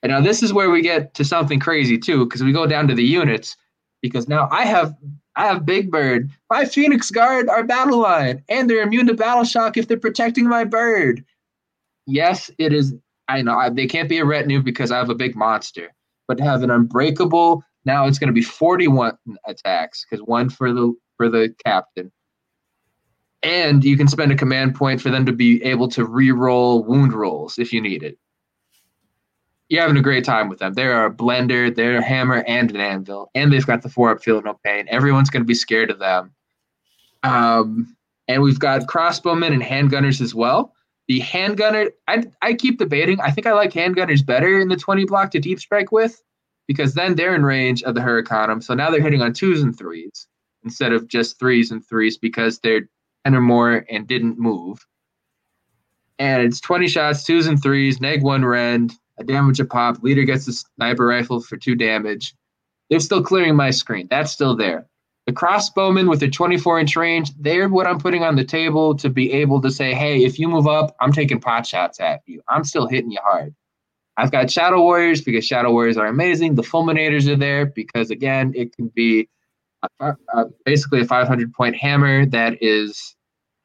And now this is where we get to something crazy too, because we go down to the units. Because now I have I have Big Bird. My Phoenix Guard are battle line, and they're immune to battle shock if they're protecting my bird. Yes, it is. I know I, they can't be a retinue because I have a big monster, but to have an unbreakable. Now it's going to be 41 attacks because one for the for the captain, and you can spend a command point for them to be able to re-roll wound rolls if you need it. You're having a great time with them. They're a blender, they're a hammer and an anvil, and they've got the four up feel no pain. Everyone's going to be scared of them. Um, and we've got crossbowmen and handgunners as well. The handgunner, I, I keep debating. I think I like handgunners better in the 20 block to deep strike with because then they're in range of the Hurricanum. So now they're hitting on twos and threes instead of just threes and threes because they're 10 or more and didn't move. And it's 20 shots, twos and threes, neg one rend, a damage a pop. Leader gets a sniper rifle for two damage. They're still clearing my screen. That's still there. The crossbowmen with their 24 inch range, they're what I'm putting on the table to be able to say, hey, if you move up, I'm taking pot shots at you. I'm still hitting you hard. I've got Shadow Warriors because Shadow Warriors are amazing. The Fulminators are there because, again, it can be a, a, basically a 500 point hammer that is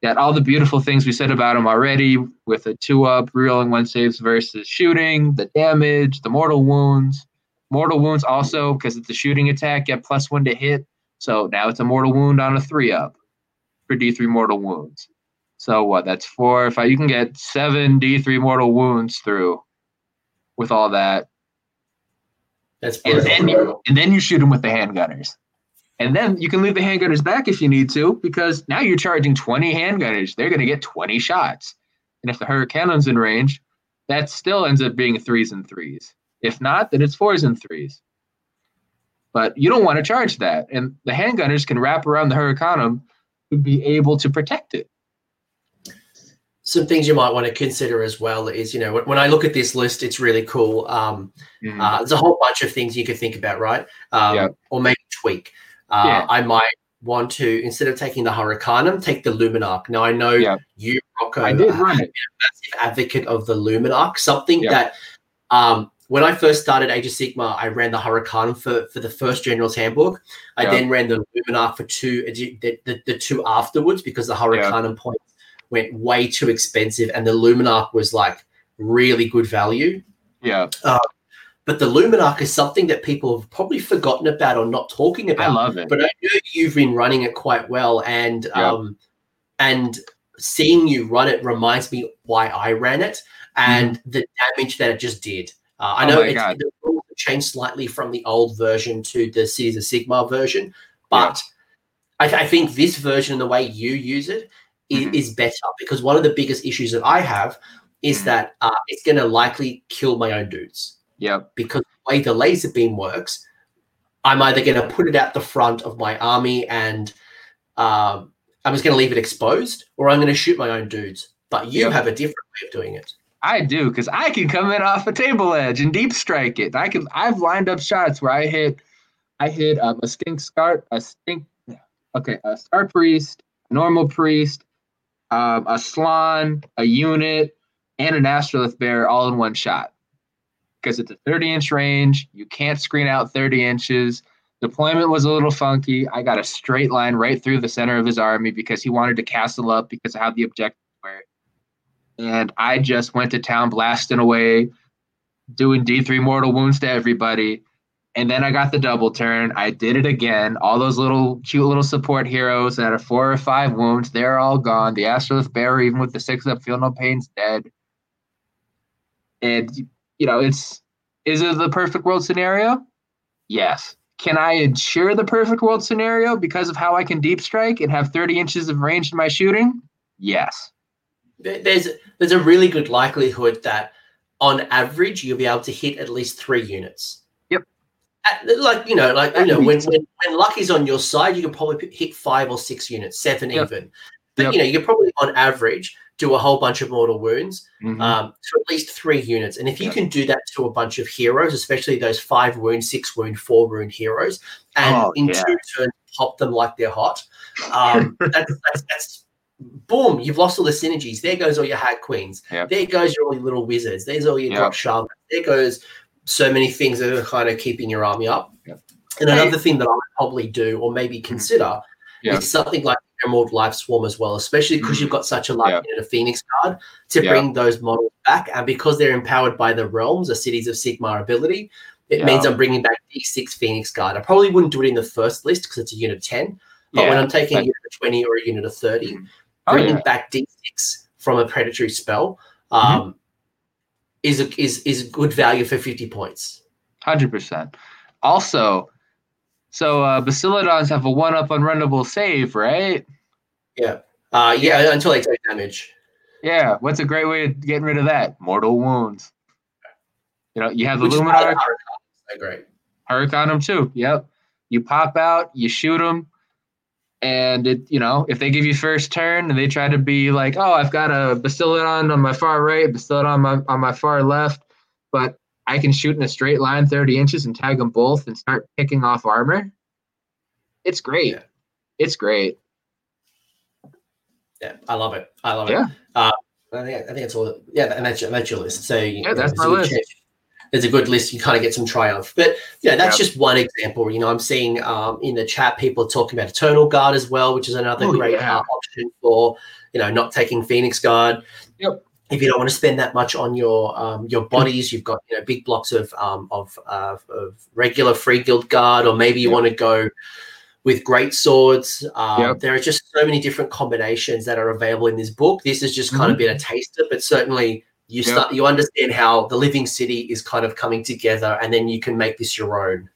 got all the beautiful things we said about them already with a two up, rerolling one saves versus shooting, the damage, the mortal wounds. Mortal wounds also, because it's a shooting attack, get plus one to hit. So now it's a mortal wound on a three up for D3 mortal wounds. So what? That's four. If I, you can get seven D3 mortal wounds through with all that. That's And then, you, and then you shoot them with the handgunners. And then you can leave the handgunners back if you need to, because now you're charging 20 handgunners. They're going to get 20 shots. And if the Hurricane's in range, that still ends up being threes and threes. If not, then it's fours and threes. But you don't want to charge that. And the handgunners can wrap around the Hurricanum to be able to protect it. Some things you might want to consider as well is, you know, when, I look at this list, it's really cool. Um, Mm. uh, there's a whole bunch of things you could think about, right? Um, Yeah. Or maybe tweak. Uh, Yeah. I might want to, instead of taking the Hurricanum, take the Luminark. Now, I know Yeah. you, Rocco, I did it. massive advocate of the Luminark, something Yeah. that um, when I first started Age of Sigmar, I ran the Hurricane for, for the first General's Handbook. I then ran the Luminark for two, the, the, the two afterwards because the Hurricane points went way too expensive and the Luminark was like really good value. Yeah. But the Luminark is something that people have probably forgotten about or not talking about. I love it. but I know you've been running it quite well, and Yeah. um, and seeing you run it reminds me why I ran it and the damage that it just did. Uh, I. Oh know my it's, God. the rules changed slightly from the old version to the Cities of Sigmar version, but I, th- I think this version, and the way you use it, is, Mhm. is better because one of the biggest issues that I have is Mhm. that uh, it's going to likely kill my own dudes Yep. because the way the laser beam works, I'm either going to put it at the front of my army and um, I'm just going to leave it exposed, or I'm going to shoot my own dudes. But you Yep. have a different way of doing it. I do because I can come in off a table edge and deep strike it. I can. I've lined up shots where I hit, I hit um, a stink scar, a stink, okay, a star priest, normal priest, um, a slann, a unit, and an astrolith bear all in one shot. Because it's a 30 inch range, you can't screen out 30 inches. Deployment was a little funky. I got a straight line right through the center of his army because he wanted to castle up because of how the objectives were and I just went to town blasting away, doing D3 mortal wounds to everybody. And then I got the double turn. I did it again. All those little cute little support heroes that are four or five wounds, they're all gone. The Astrolith Bearer, even with the six up, feel no pain's dead. And you know, it's is it the perfect world scenario? Yes. Can I ensure the perfect world scenario because of how I can deep strike and have 30 inches of range in my shooting? Yes. There's there's a really good likelihood that on average you'll be able to hit at least three units. Yep. At- like you know, like you know, when, when when luck is on your side, you can probably hit five or six units, seven Yep. even. But Yep. you know, you can probably on average do a whole bunch of mortal wounds Mhm. um, to at least three units. And if you Yeah. can do that to a bunch of heroes, especially those five wound, six wound, four wound heroes, and Oh, in yeah. two turns pop them like they're hot, um, that's, that's, that's boom, you've lost all the synergies. There goes all your hag queens. Yeah. There goes your all your little wizards. There's all your Yeah. drop sharp. There goes so many things that are kind of keeping your army up. Yeah. And another thing that I would probably do or maybe consider Mm-hmm. Yeah. is something like Emerald Life Swarm as well, especially because Mhm. you've got such a large Yeah. unit of Phoenix Guard to Yeah. bring those models back. And because they're empowered by the realms, the cities of Sigmar ability, it Yeah. means I'm bringing back D6 Phoenix Guard. I probably wouldn't do it in the first list because it's a unit of 10. But when I'm taking a unit of 20 or a unit of 30, Oh, bringing yeah. back D6 from a predatory spell Mm-hmm. um, is, a, is, is good value for 50 points. Hundred percent. Also, so uh, Bastiladons have a one-up unrunnable save, right? Yeah. Uh, yeah, until they take damage. Yeah. What's a great way of getting rid of that? Mortal wounds. You know, you have the Which is why the Luminark, Hurricane great. Hurricane on them too. Yep. You pop out, you shoot them, and it, you know, if they give you first turn and they try to be like, oh, I've got a Bastiladon on my far right, Bastiladon on my on my far left, but I can shoot in a straight line 30 inches and tag them both and start picking off armor. It's great. Yeah. It's great. Yeah, I love it. I love Yeah. it. Uh, I think I think it's all. Yeah, and that's your, that's your list. So you Yeah, that's my list. There's a good list. You kind of get some triumph, but yeah, that's Yeah. just one example. You know, I'm seeing um, in the chat people talking about Eternal Guard as well, which is another Oh, great yeah. uh, option for you know not taking Phoenix Guard. Yep. If you don't want to spend that much on your um, your bodies, you've got you know big blocks of um, of, uh, of regular free guild guard, or maybe you Yep. want to go with great swords. Um, Yep. There are just so many different combinations that are available in this book. This has just kind of been a taster, but certainly you Yep. start you understand how the living city is kind of coming together, and then you can make this your own.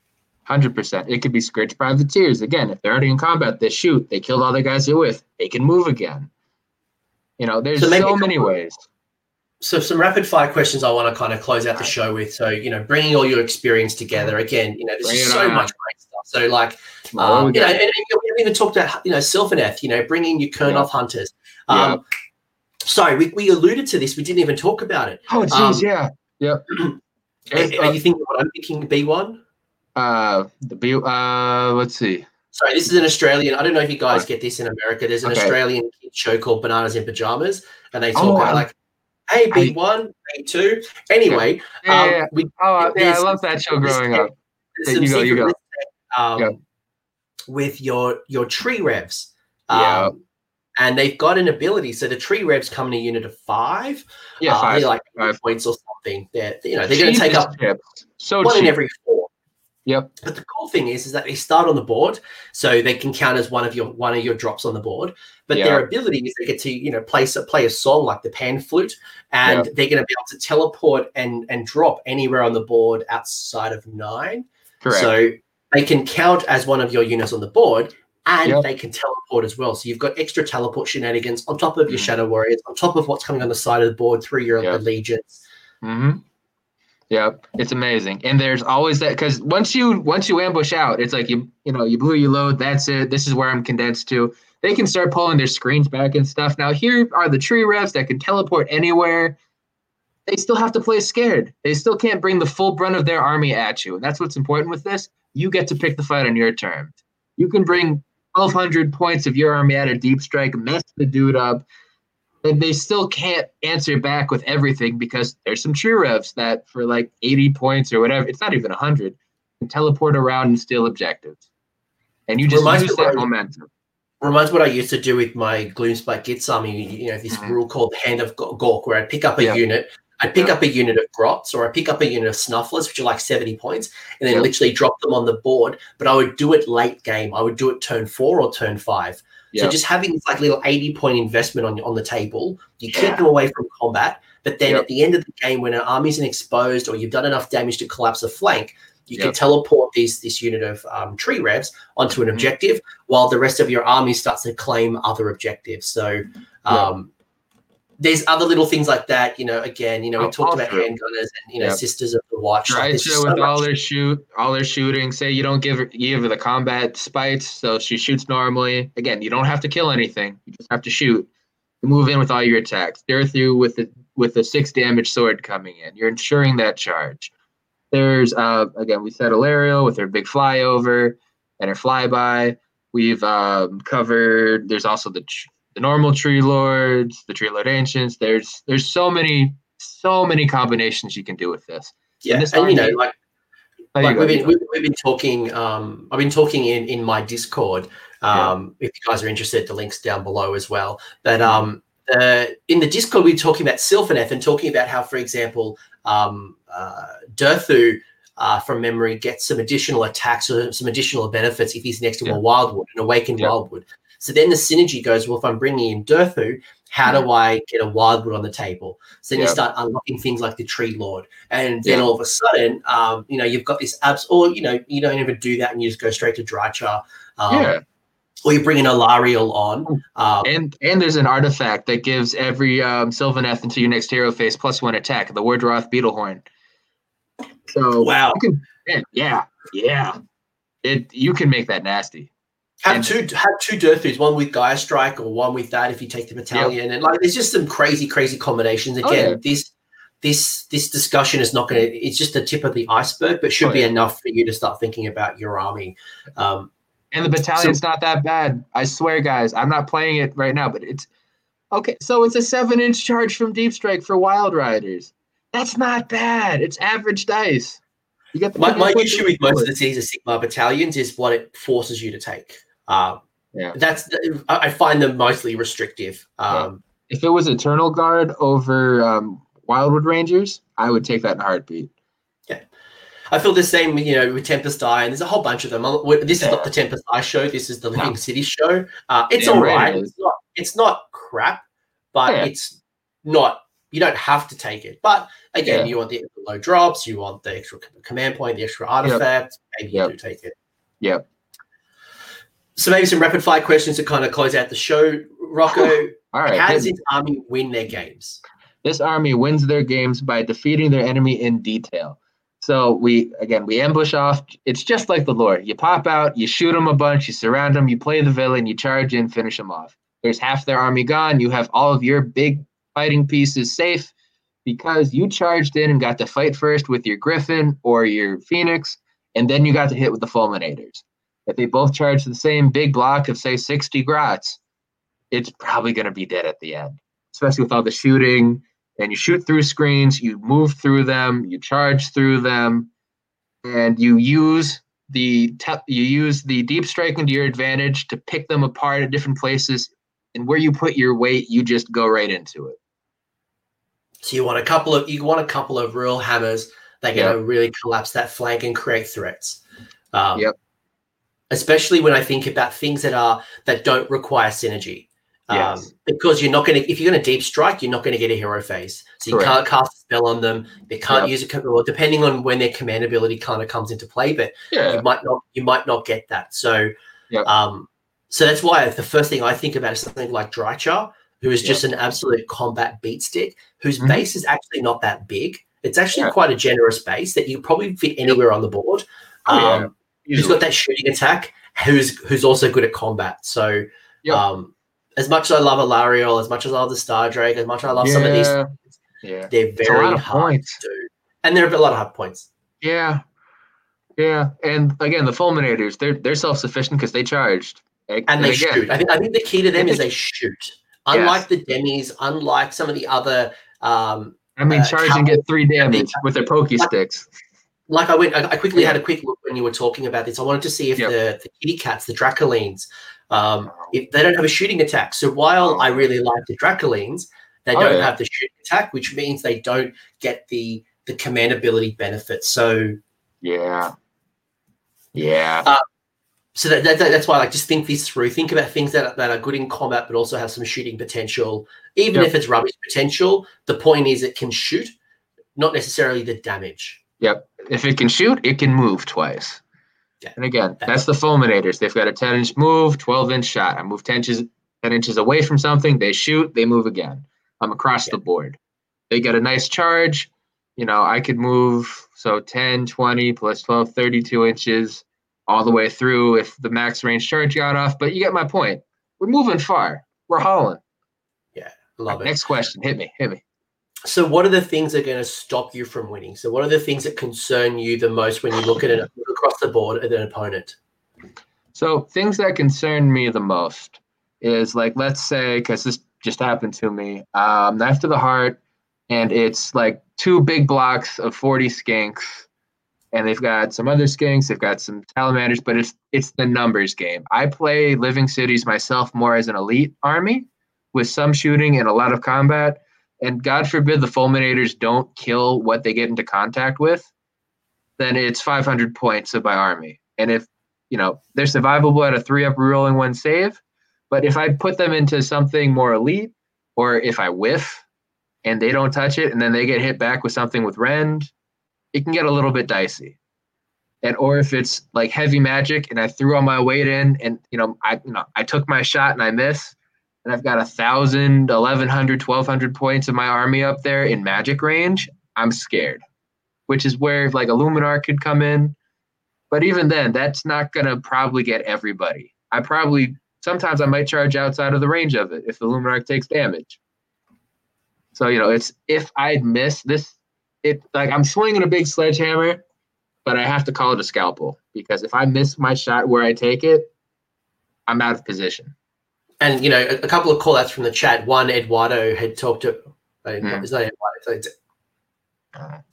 Hundred percent. It could be Scourge Privateers. Again, if they're already in combat, they shoot. They killed all the guys they're with. They can move again. You know, there's So so, many ways. So some rapid fire questions I want to kind of close out the show with. So you know, bringing all your experience together again. You know, there's Bring so on. much great stuff. So like Um, you know, and, and we haven't even talked about you know self Sylvaneth, you know, bringing your Kurnoth hunters. Um, Sorry, we, we alluded to this. We didn't even talk about it. oh, jeez, um, yeah. Yep. Are, are you thinking what I'm thinking? B one. uh, the B. Uh, let's see. Sorry, this is an Australian. I don't know if you guys get this in America. There's an Okay. Australian show called Bananas in Pajamas, and they talk Oh, about I- like, "Hey, B one, B two. Anyway, Yeah, um, yeah, yeah. we Oh, yeah, I love that show growing up. Yeah, you go, you go. um, Yeah. with your your tree revs. Um, Yeah. And they've got an ability. So the tree revs come in a unit of five. Yeah, uh, five. like five. points or something. They're you know they're going to take up. So one cheap. in every four. Yep. But the cool thing is, is that they start on the board, so they can count as one of your one of your drops on the board. But Yeah. their ability is they get to you know play a play a song like the pan flute, and they're going to be able to teleport and and drop anywhere on the board outside of nine. Correct. So they can count as one of your units on the board, and Yep. they can teleport as well. So you've got extra teleport shenanigans on top of your Mhm. Shadow Warriors, on top of what's coming on the side of the board through your Yep. allegiance. Mm-hmm. Yep, it's amazing, and there's always that because once you once you ambush out, it's like you you know you blew your load. That's it. This is where I'm condensed to. They can start pulling their screens back and stuff. Now here are the tree refs that can teleport anywhere. They still have to play scared. They still can't bring the full brunt of their army at you. And that's what's important with this. You get to pick the fight on your terms. You can bring 1,200 points of your army at a deep strike, mess the dude up, and they still can't answer back with everything because there's some true revs that for like 80 points or whatever, it's not even 100, can teleport around and steal objectives. And you just Reminds me that of- momentum. reminds what I used to do with my Gloomspite Gits army. You know, this Mhm. rule called Hand of Gork, where I'd pick up a Yeah. unit, I'd pick up a unit of Grots, or I pick up a unit of Snufflers, which are like 70 points, and then Yeah. literally drop them on the board. But I would do it late game. I would do it turn four or turn five. Yeah. So just having this like little 80 point investment on on the table, you keep Yeah. them away from combat. But then at the end of the game, when an army's exposed or you've done enough damage to collapse a flank, you can teleport these this unit of um, tree revs onto an Mhm. objective, while the rest of your army starts to claim other objectives. So um, there's other little things like that. You know, again, you know, we Oh, talked about through. handgunners and you know, Yep. sisters of the watch. like, to just so with all much- their shoot, all their shooting. Say you don't give her, give her the combat spites, so she shoots normally. Again, you don't have to kill anything; you just have to shoot. You move in with all your attacks. Durthu with the with the six damage sword coming in. You're ensuring that charge. There's uh again we said Alarielle with her big flyover and her flyby. We've um, covered. There's also the the normal tree lords, the tree lord ancients. There's there's so many so many combinations you can do with this. Yeah, this and you know, like, Oh, like we've been we've, we've been talking. Um, I've been talking in in my Discord. Um, if you guys are interested, the links down below as well. But um, uh, in the Discord, we are talking about Sylvaneth and talking about how, for example, um, uh, Durthu. Uh, from memory, gets some additional attacks or some additional benefits if he's next to Yeah. a Wildwood, an awakened Yeah. Wildwood. So then the synergy goes, well, if I'm bringing in Durthu, how do I get a Wildwood on the table? So then you start unlocking things like the Tree Lord, and then Yeah. all of a sudden, um, you know, you've got this abs, or you know, you don't even do that, and you just go straight to Drycha, um, yeah, or you bring an Alarielle on. Um, and and there's an artifact that gives every um, Sylvaneth into your next hero face plus one attack. The Wardroth Beetlehorn. So wow, can, man, yeah, yeah. It you can make that nasty. Have and- two have two Durthus, one with Ghyrstrike or one with that if you take the battalion, and like there's just some crazy, crazy combinations. Oh, Again, yeah. this. This this discussion is not going to. It's just the tip of the iceberg, but should Oh, be yeah. enough for you to start thinking about your army. Um, And the battalion's not that bad. I swear, guys. I'm not playing it right now, but it's okay. So it's a seven inch charge from Deep Strike for Wild Riders. That's not bad. It's average dice. You get the my, my issue with most of the Cities of Sigmar battalions is what it forces you to take. Um, Yeah. That's I find them mostly restrictive. Um, If it was Eternal Guard over um, Wildwood Rangers, I would take that in a heartbeat. Yeah, I feel the same, you know, with Tempest Eye, and there's a whole bunch of them. Uh, This is not the Tempest Eye show. This is the Living No. City show. Uh, it's all right right. it is. Not. It's not crap, but Yeah. it's not. You don't have to take it. But again, Yeah. you want the low drops. You want the extra command point, the extra artifact. Maybe Yep. you do take it. Yep. So maybe some rapid fire questions to kind of close out the show. Rocco, All right. how does this army win their games? This army wins their games by defeating their enemy in detail. So we again we ambush off. It's just like the Lord. You pop out, you shoot them a bunch, you surround them, you play the villain, you charge in, finish them off. There's half their army gone. You have all of your big fighting pieces safe because you charged in and got to fight first with your Griffin or your Phoenix, and then you got to hit with the Fulminators. If they both charge the same big block of say 60 grots, it's probably going to be dead at the end, especially with all the shooting and you shoot through screens, you move through them, you charge through them, and you use the te- you use the deep striking to your advantage to pick them apart at different places. And where you put your weight, you just go right into it. So you want a couple of you want a couple of real hammers that are going to really collapse that flank and create threats. Um, Yep. Especially when I think about things that are that don't require synergy. Um, because you're not going to if you're going to deep strike, you're not going to get a hero phase, so you Correct. can't cast a spell on them. They can't Yep. use well, depending on when their command ability kind of comes into play. But Yeah. you might not you might not get that. So Yep. um so that's why the first thing I think about is something like Drycha, who is just an absolute combat beat stick, whose Mhm. base is actually not that big. It's actually Yeah. quite a generous base that you probably fit anywhere on the board. Oh, yeah. Who's got that shooting attack, who's who's also good at combat. So Yep. um as much as I love Alarielle, as much as I love the Star Drake, as much as I love some of these, Yeah. Yeah. they're very hard points. to do. And they're a lot of hard points. Yeah. Yeah. And again, the fulminators, they're they're self-sufficient because they charged. And, and they again, shoot. I think I think the key to them is they shoot. Unlike the demis, unlike some of the other, um, I mean, uh, charge and get three damage with their pokey sticks. Like I went, I, quickly had a quick look when you were talking about this. I wanted to see if Yep. the, the kitty cats, the Dracolines, um, if they don't have a shooting attack. So while I really like the Dracolines, they Oh, don't yeah. have the shooting attack, which means they don't get the the command ability benefit. So Yeah. Yeah. so that, that, that's why I like just think this through. Think about things that, that are good in combat, but also have some shooting potential. Even Yep. if it's rubbish potential, the point is it can shoot, not necessarily the damage. Yep. If it can shoot, it can move twice. Yeah. And again, that's the fulminators. They've got a 10 inch move, 12 inch shot. I move 10 inches, 10 inches away from something, they shoot, they move again. I'm across the board. They get a nice charge. You know, I could move so 10, 20 plus 12, 32 inches all the way through if the max range charge got off. But you get my point. We're moving far. We're hauling. Yeah, Love it. Next question. Hit me. Hit me. So, what are the things that are going to stop you from winning? So, what are the things that concern you the most when you look at it across the board at an opponent? So, things that concern me the most is like, let's say, because this just happened to me, um, knife to the heart, and it's like two big blocks of 40 skinks, and they've got some other skinks, they've got some salamanders, but it's it's the numbers game. I play Living Cities myself more as an elite army with some shooting and a lot of combat and God forbid the fulminators don't kill what they get into contact with, then it's 500 points of my army. And if you know they're survivable at a three up rolling one save, but if I put them into something more elite, or if I whiff and they don't touch it, and then they get hit back with something with rend, it can get a little bit dicey. And or if it's like heavy magic and I threw all my weight in and you know I you know I took my shot and I miss, and I've got a thousand, eleven hundred, twelve hundred points of my army up there in magic range, I'm scared. Which is where like a Luminark could come in. But even then, that's not gonna probably get everybody. I probably sometimes I might charge outside of the range of it if the Luminark takes damage. So you know, it's if I'd miss this, it like I'm swinging a big sledgehammer, but I have to call it a scalpel because if I miss my shot where I take it, I'm out of position and you know, a, a, couple of call outs from the chat. One, Eduardo had talked to. Mm. It's not Eduardo. It's,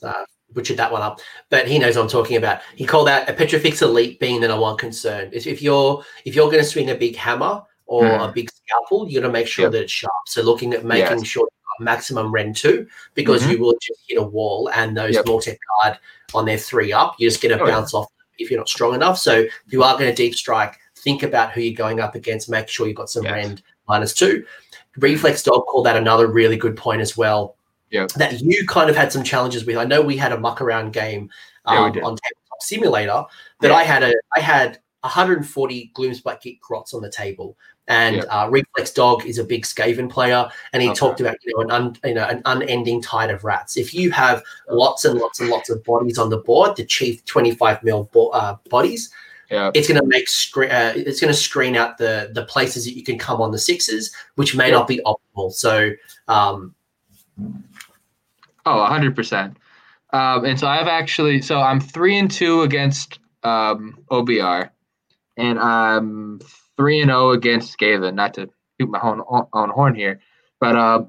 uh, butchered that one up, but he knows what I'm talking about. He called out a Petrifex Elite being the number one concern. If, if you're if you're going to swing a big hammer or mm. a big scalpel, you got to make sure yep. that it's sharp. So looking at making yes. sure maximum rend two because mm-hmm. you will just hit a wall and those yep. Guard on their three up, you're just going to oh, bounce yeah. off if you're not strong enough. So if you are going to deep strike, think about who you're going up against, make sure you've got some yes. rend minus two. Reflex Dog called that another really good point as well. Yeah. That you kind of had some challenges with. I know we had a muck around game um, yeah, on Tabletop Simulator, but yeah. I had a I had 140 Gloomspite Geek Grots on the table. And yeah. uh, Reflex Dog is a big Skaven player, and he okay. talked about you know an un, you know an unending tide of rats. If you have lots and lots and lots of bodies on the board, the chief 25 mil bo- uh, bodies, yeah. it's going to make screen. Uh, it's going to screen out the the places that you can come on the sixes, which may not be optimal. So, um, oh, hundred percent. Um, and so I've actually, so I'm three and two against um, OBR, and I'm three and zero oh against Skaven. Not to toot my own, own horn here, but uh,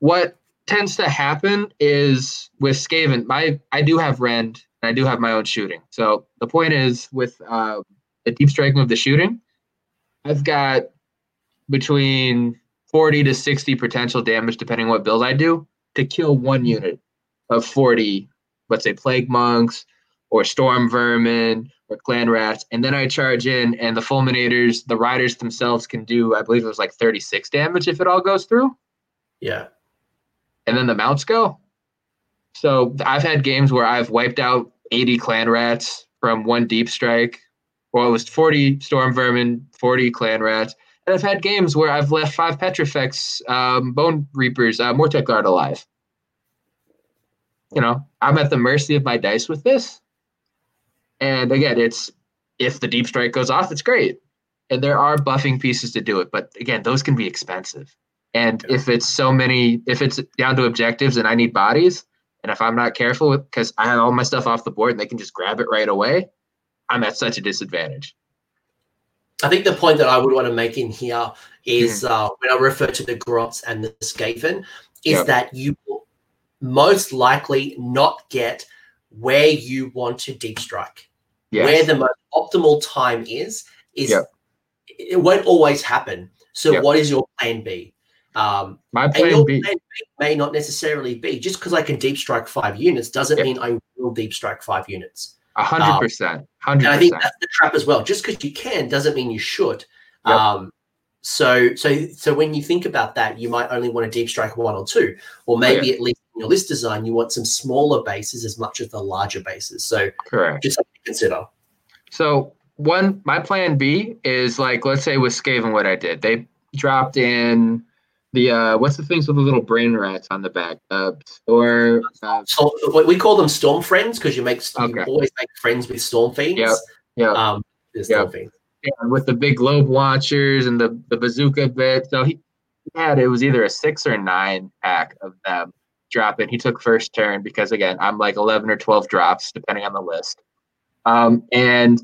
what tends to happen is with Skaven, my I do have Rend I do have my own shooting. So the point is with uh, the deep striking of the shooting, I've got between 40 to 60 potential damage, depending what build I do, to kill one unit of 40, let's say plague monks or storm vermin or clan rats. And then I charge in, and the fulminators, the riders themselves can do, I believe it was like 36 damage if it all goes through. Yeah. And then the mounts go. So I've had games where I've wiped out 80 clan rats from one deep strike. Well, it was 40 storm vermin, 40 clan rats. And I've had games where I've left five Petrifex um, bone reapers, uh, Mortek guard alive. You know, I'm at the mercy of my dice with this. And again, it's if the deep strike goes off, it's great. And there are buffing pieces to do it. But again, those can be expensive. And if it's so many, if it's down to objectives and I need bodies, and if I'm not careful, because I have all my stuff off the board and they can just grab it right away, I'm at such a disadvantage. I think the point that I would want to make in here is mm. uh, when I refer to the Grots and the Skaven, is yep. that you will most likely not get where you want to deep strike. Yes. Where the most optimal time is, is yep. it won't always happen. So, yep. what is your plan B? Um, My plan B may not necessarily be just because I can deep strike five units doesn't mean I will deep strike five units. A hundred percent, hundred. I think that's the trap as well. Just because you can doesn't mean you should. Yep. Um, so, so, so when you think about that, you might only want to deep strike one or two, or maybe oh, yeah. at least in your list design, you want some smaller bases as much as the larger bases. So, correct. Just something to consider. So, one, my plan B is like, let's say with Skaven, what I did, they dropped in the uh, what's the things with the little brain rats on the back? Uh, or uh, so we call them storm friends because you make okay. you always make friends with storm fiends. Yeah, yeah. Um, storm yep. fiends. Yeah, with the big globe launchers and the the bazooka bit. So he, had it was either a six or nine pack of them drop in. He took first turn because again, I'm like 11 or 12 drops depending on the list. Um, and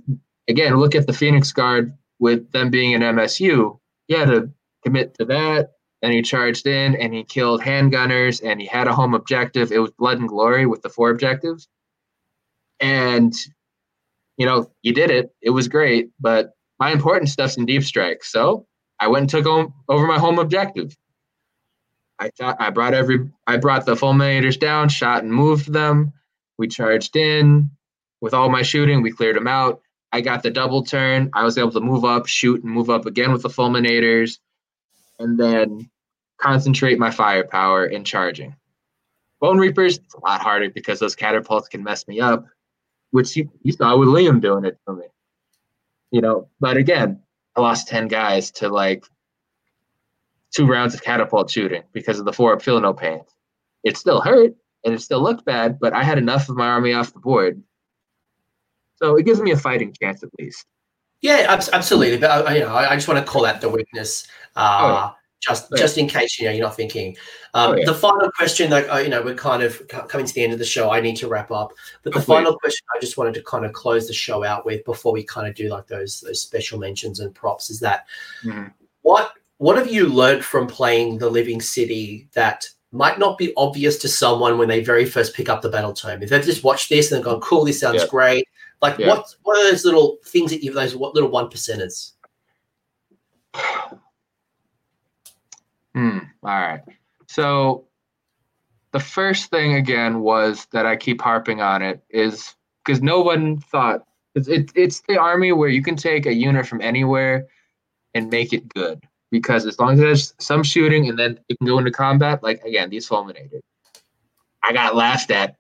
again, look at the Phoenix Guard with them being an MSU. Had to commit to that. And he charged in and he killed handgunners and he had a home objective. It was blood and glory with the four objectives. And you know, you did it. It was great, but my important stuff's in deep strike. So I went and took home, over my home objective. I thought I brought every I brought the fulminators down, shot and moved them. We charged in with all my shooting. We cleared them out. I got the double turn. I was able to move up, shoot, and move up again with the fulminators, and then concentrate my firepower in charging. Bonereapers, it's a lot harder because those catapults can mess me up, which you, you saw with Liam doing it for me. You know, but again, I lost 10 guys to like two rounds of catapult shooting because of the four feel no pain. It still hurt and it still looked bad, but I had enough of my army off the board. So it gives me a fighting chance at least. Yeah, absolutely. But uh, you know, I just want to call out the weakness. Uh, oh, yeah just yeah. just in case you know you're not thinking. Um, oh, yeah. The final question, like uh, you know, we're kind of coming to the end of the show. I need to wrap up, but the final question I just wanted to kind of close the show out with before we kind of do like those those special mentions and props is that mm-hmm. what what have you learned from playing the Living City that might not be obvious to someone when they very first pick up the battle tome? If they've just watched this and they've gone, "Cool, this sounds yeah. great," like what what are those little things that you those what little one percenters? Hmm. All right. So the first thing again was that I keep harping on it is because no one thought it's it, it's the army where you can take a unit from anywhere and make it good because as long as there's some shooting and then it can go into combat like again these Fulminators i got laughed at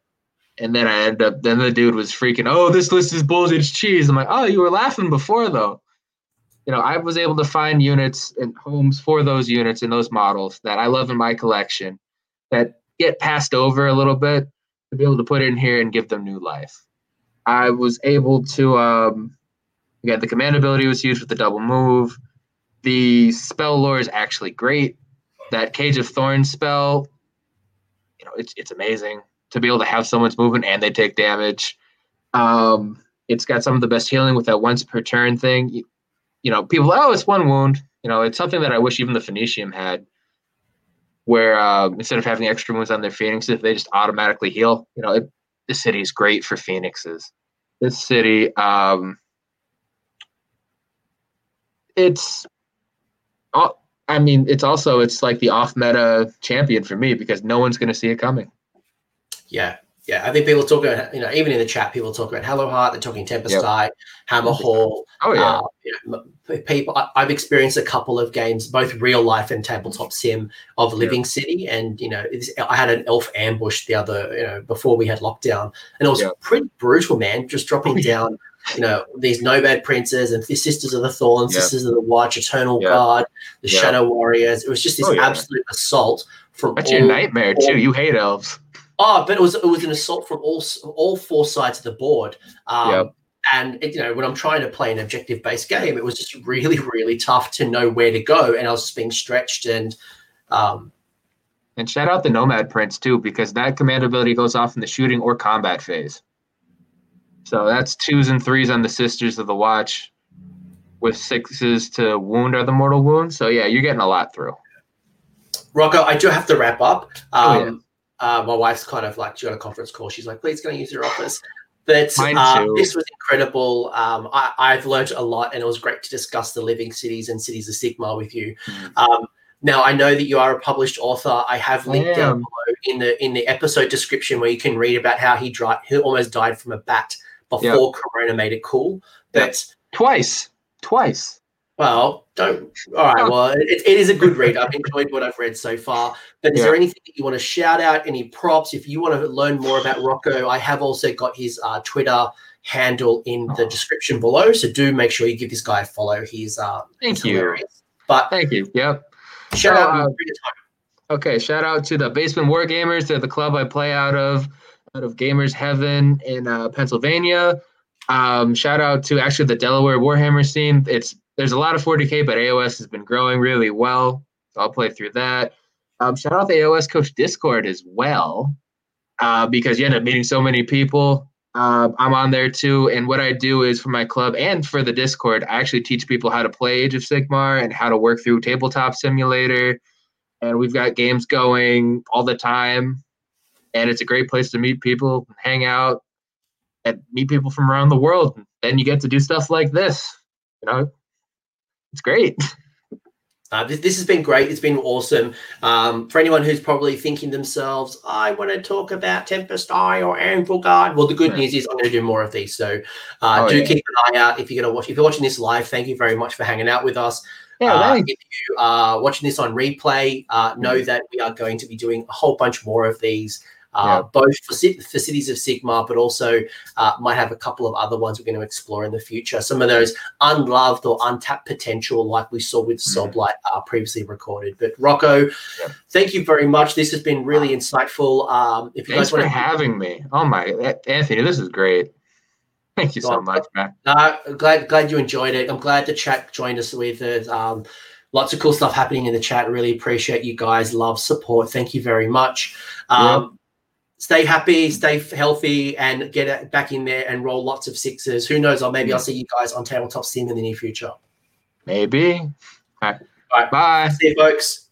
and then i ended up then the dude was freaking oh this list is bullshit it's cheese i'm like oh you were laughing before though you know, I was able to find units and homes for those units and those models that I love in my collection that get passed over a little bit to be able to put in here and give them new life. I was able to, um, again, the command ability was used with the double move. The spell lore is actually great. That Cage of Thorns spell, you know, it's, it's amazing to be able to have someone's movement and they take damage. Um, it's got some of the best healing with that once per turn thing you know, people, oh, it's one wound. You know, it's something that I wish even the Phoenicium had, where uh, instead of having extra wounds on their phoenixes, they just automatically heal. You know, it, this city is great for phoenixes. This city, um, it's, I mean, it's also it's like the off meta champion for me because no one's going to see it coming. Yeah, yeah, I think people talk about, you know, even in the chat, people talk about Hallowheart, they're talking Tempest yep. Tide, Hammerhal. Oh, yeah. Uh, you know, people, I, have experienced a couple of games, both real life and tabletop sim of Living yep. City. And, you know, I had an elf ambush the other, you know, before we had lockdown. And it was yep. pretty brutal, man, just dropping oh, down, you know, these Nomad Princes and the Sisters of the Thorn, Sisters of the Watch, Eternal Guard, the Shadow Warriors. It was just this oh, yeah. absolute assault from That's all, your nightmare, all, too. You hate elves. Oh, but it was it was an assault from all all four sides of the board. Um, yep. And it, you know, when I'm trying to play an objective based game, it was just really really tough to know where to go, and I was just being stretched. And um, and shout out the Nomad Prince too, because that command ability goes off in the shooting or combat phase. So that's twos and threes on the Sisters of the Watch, with sixes to wound are the mortal wounds. So yeah, you're getting a lot through. Rocco, I do have to wrap up. Um, oh, yeah. Uh, my wife's kind of like she got a conference call. She's like, "Please, can I use your office?" But uh, this was incredible. Um, I, have learned a lot, and it was great to discuss the living cities and cities of Sigmar with you. Mm. Um, now I know that you are a published author. I have linked down below in the in the episode description where you can read about how he dry, he almost died from a bat before yep. Corona made it cool. But yep. twice, twice. Well, don't. All right. Well, it, it is a good read. I've enjoyed what I've read so far. But is yeah. there anything that you want to shout out? Any props? If you want to learn more about Rocco, I have also got his uh, Twitter handle in the oh. description below. So do make sure you give this guy a follow. He's uh, thank he's you. Hilarious. But thank you. Yep. Shout out. Uh, okay. Shout out to the Basement War Gamers. They're the club I play out of, out of Gamers Heaven in uh, Pennsylvania. Um, shout out to actually the Delaware Warhammer scene. It's there's a lot of 40k, but AOS has been growing really well. So I'll play through that. Um, shout out the AOS Coach Discord as well, uh, because you end up meeting so many people. Uh, I'm on there too, and what I do is for my club and for the Discord, I actually teach people how to play Age of Sigmar and how to work through Tabletop Simulator. And we've got games going all the time, and it's a great place to meet people, hang out, and meet people from around the world. And then you get to do stuff like this. You know, it's great. Uh, this, this has been great. It's been awesome. Um, for anyone who's probably thinking themselves, I want to talk about Tempest Eye or Anvilgard. Well, the good news is I'm going to do more of these. So uh, oh, do yeah. keep an eye out if you're going to watch. If you're watching this live, thank you very much for hanging out with us. Yeah, uh, if you are watching this on replay, uh, know mm-hmm. that we are going to be doing a whole bunch more of these uh, yeah. both for, for cities of Sigmar, but also uh, might have a couple of other ones we're going to explore in the future. Some of those unloved or untapped potential, like we saw with mm. Soulblight, uh, previously recorded. But Rocco, yeah. thank you very much. This has been really insightful. Um, if you Thanks guys want for to having me. Oh my, Anthony, this is great. Thank you so much, man. Uh, glad glad you enjoyed it. I'm glad the chat joined us with it. Um, lots of cool stuff happening in the chat. Really appreciate you guys' love, support. Thank you very much. Um, stay happy, stay healthy, and get back in there and roll lots of sixes. Who knows? Or maybe I'll see you guys on Tabletop Sim in the near future. Maybe. All right. All right. Bye. See you, folks.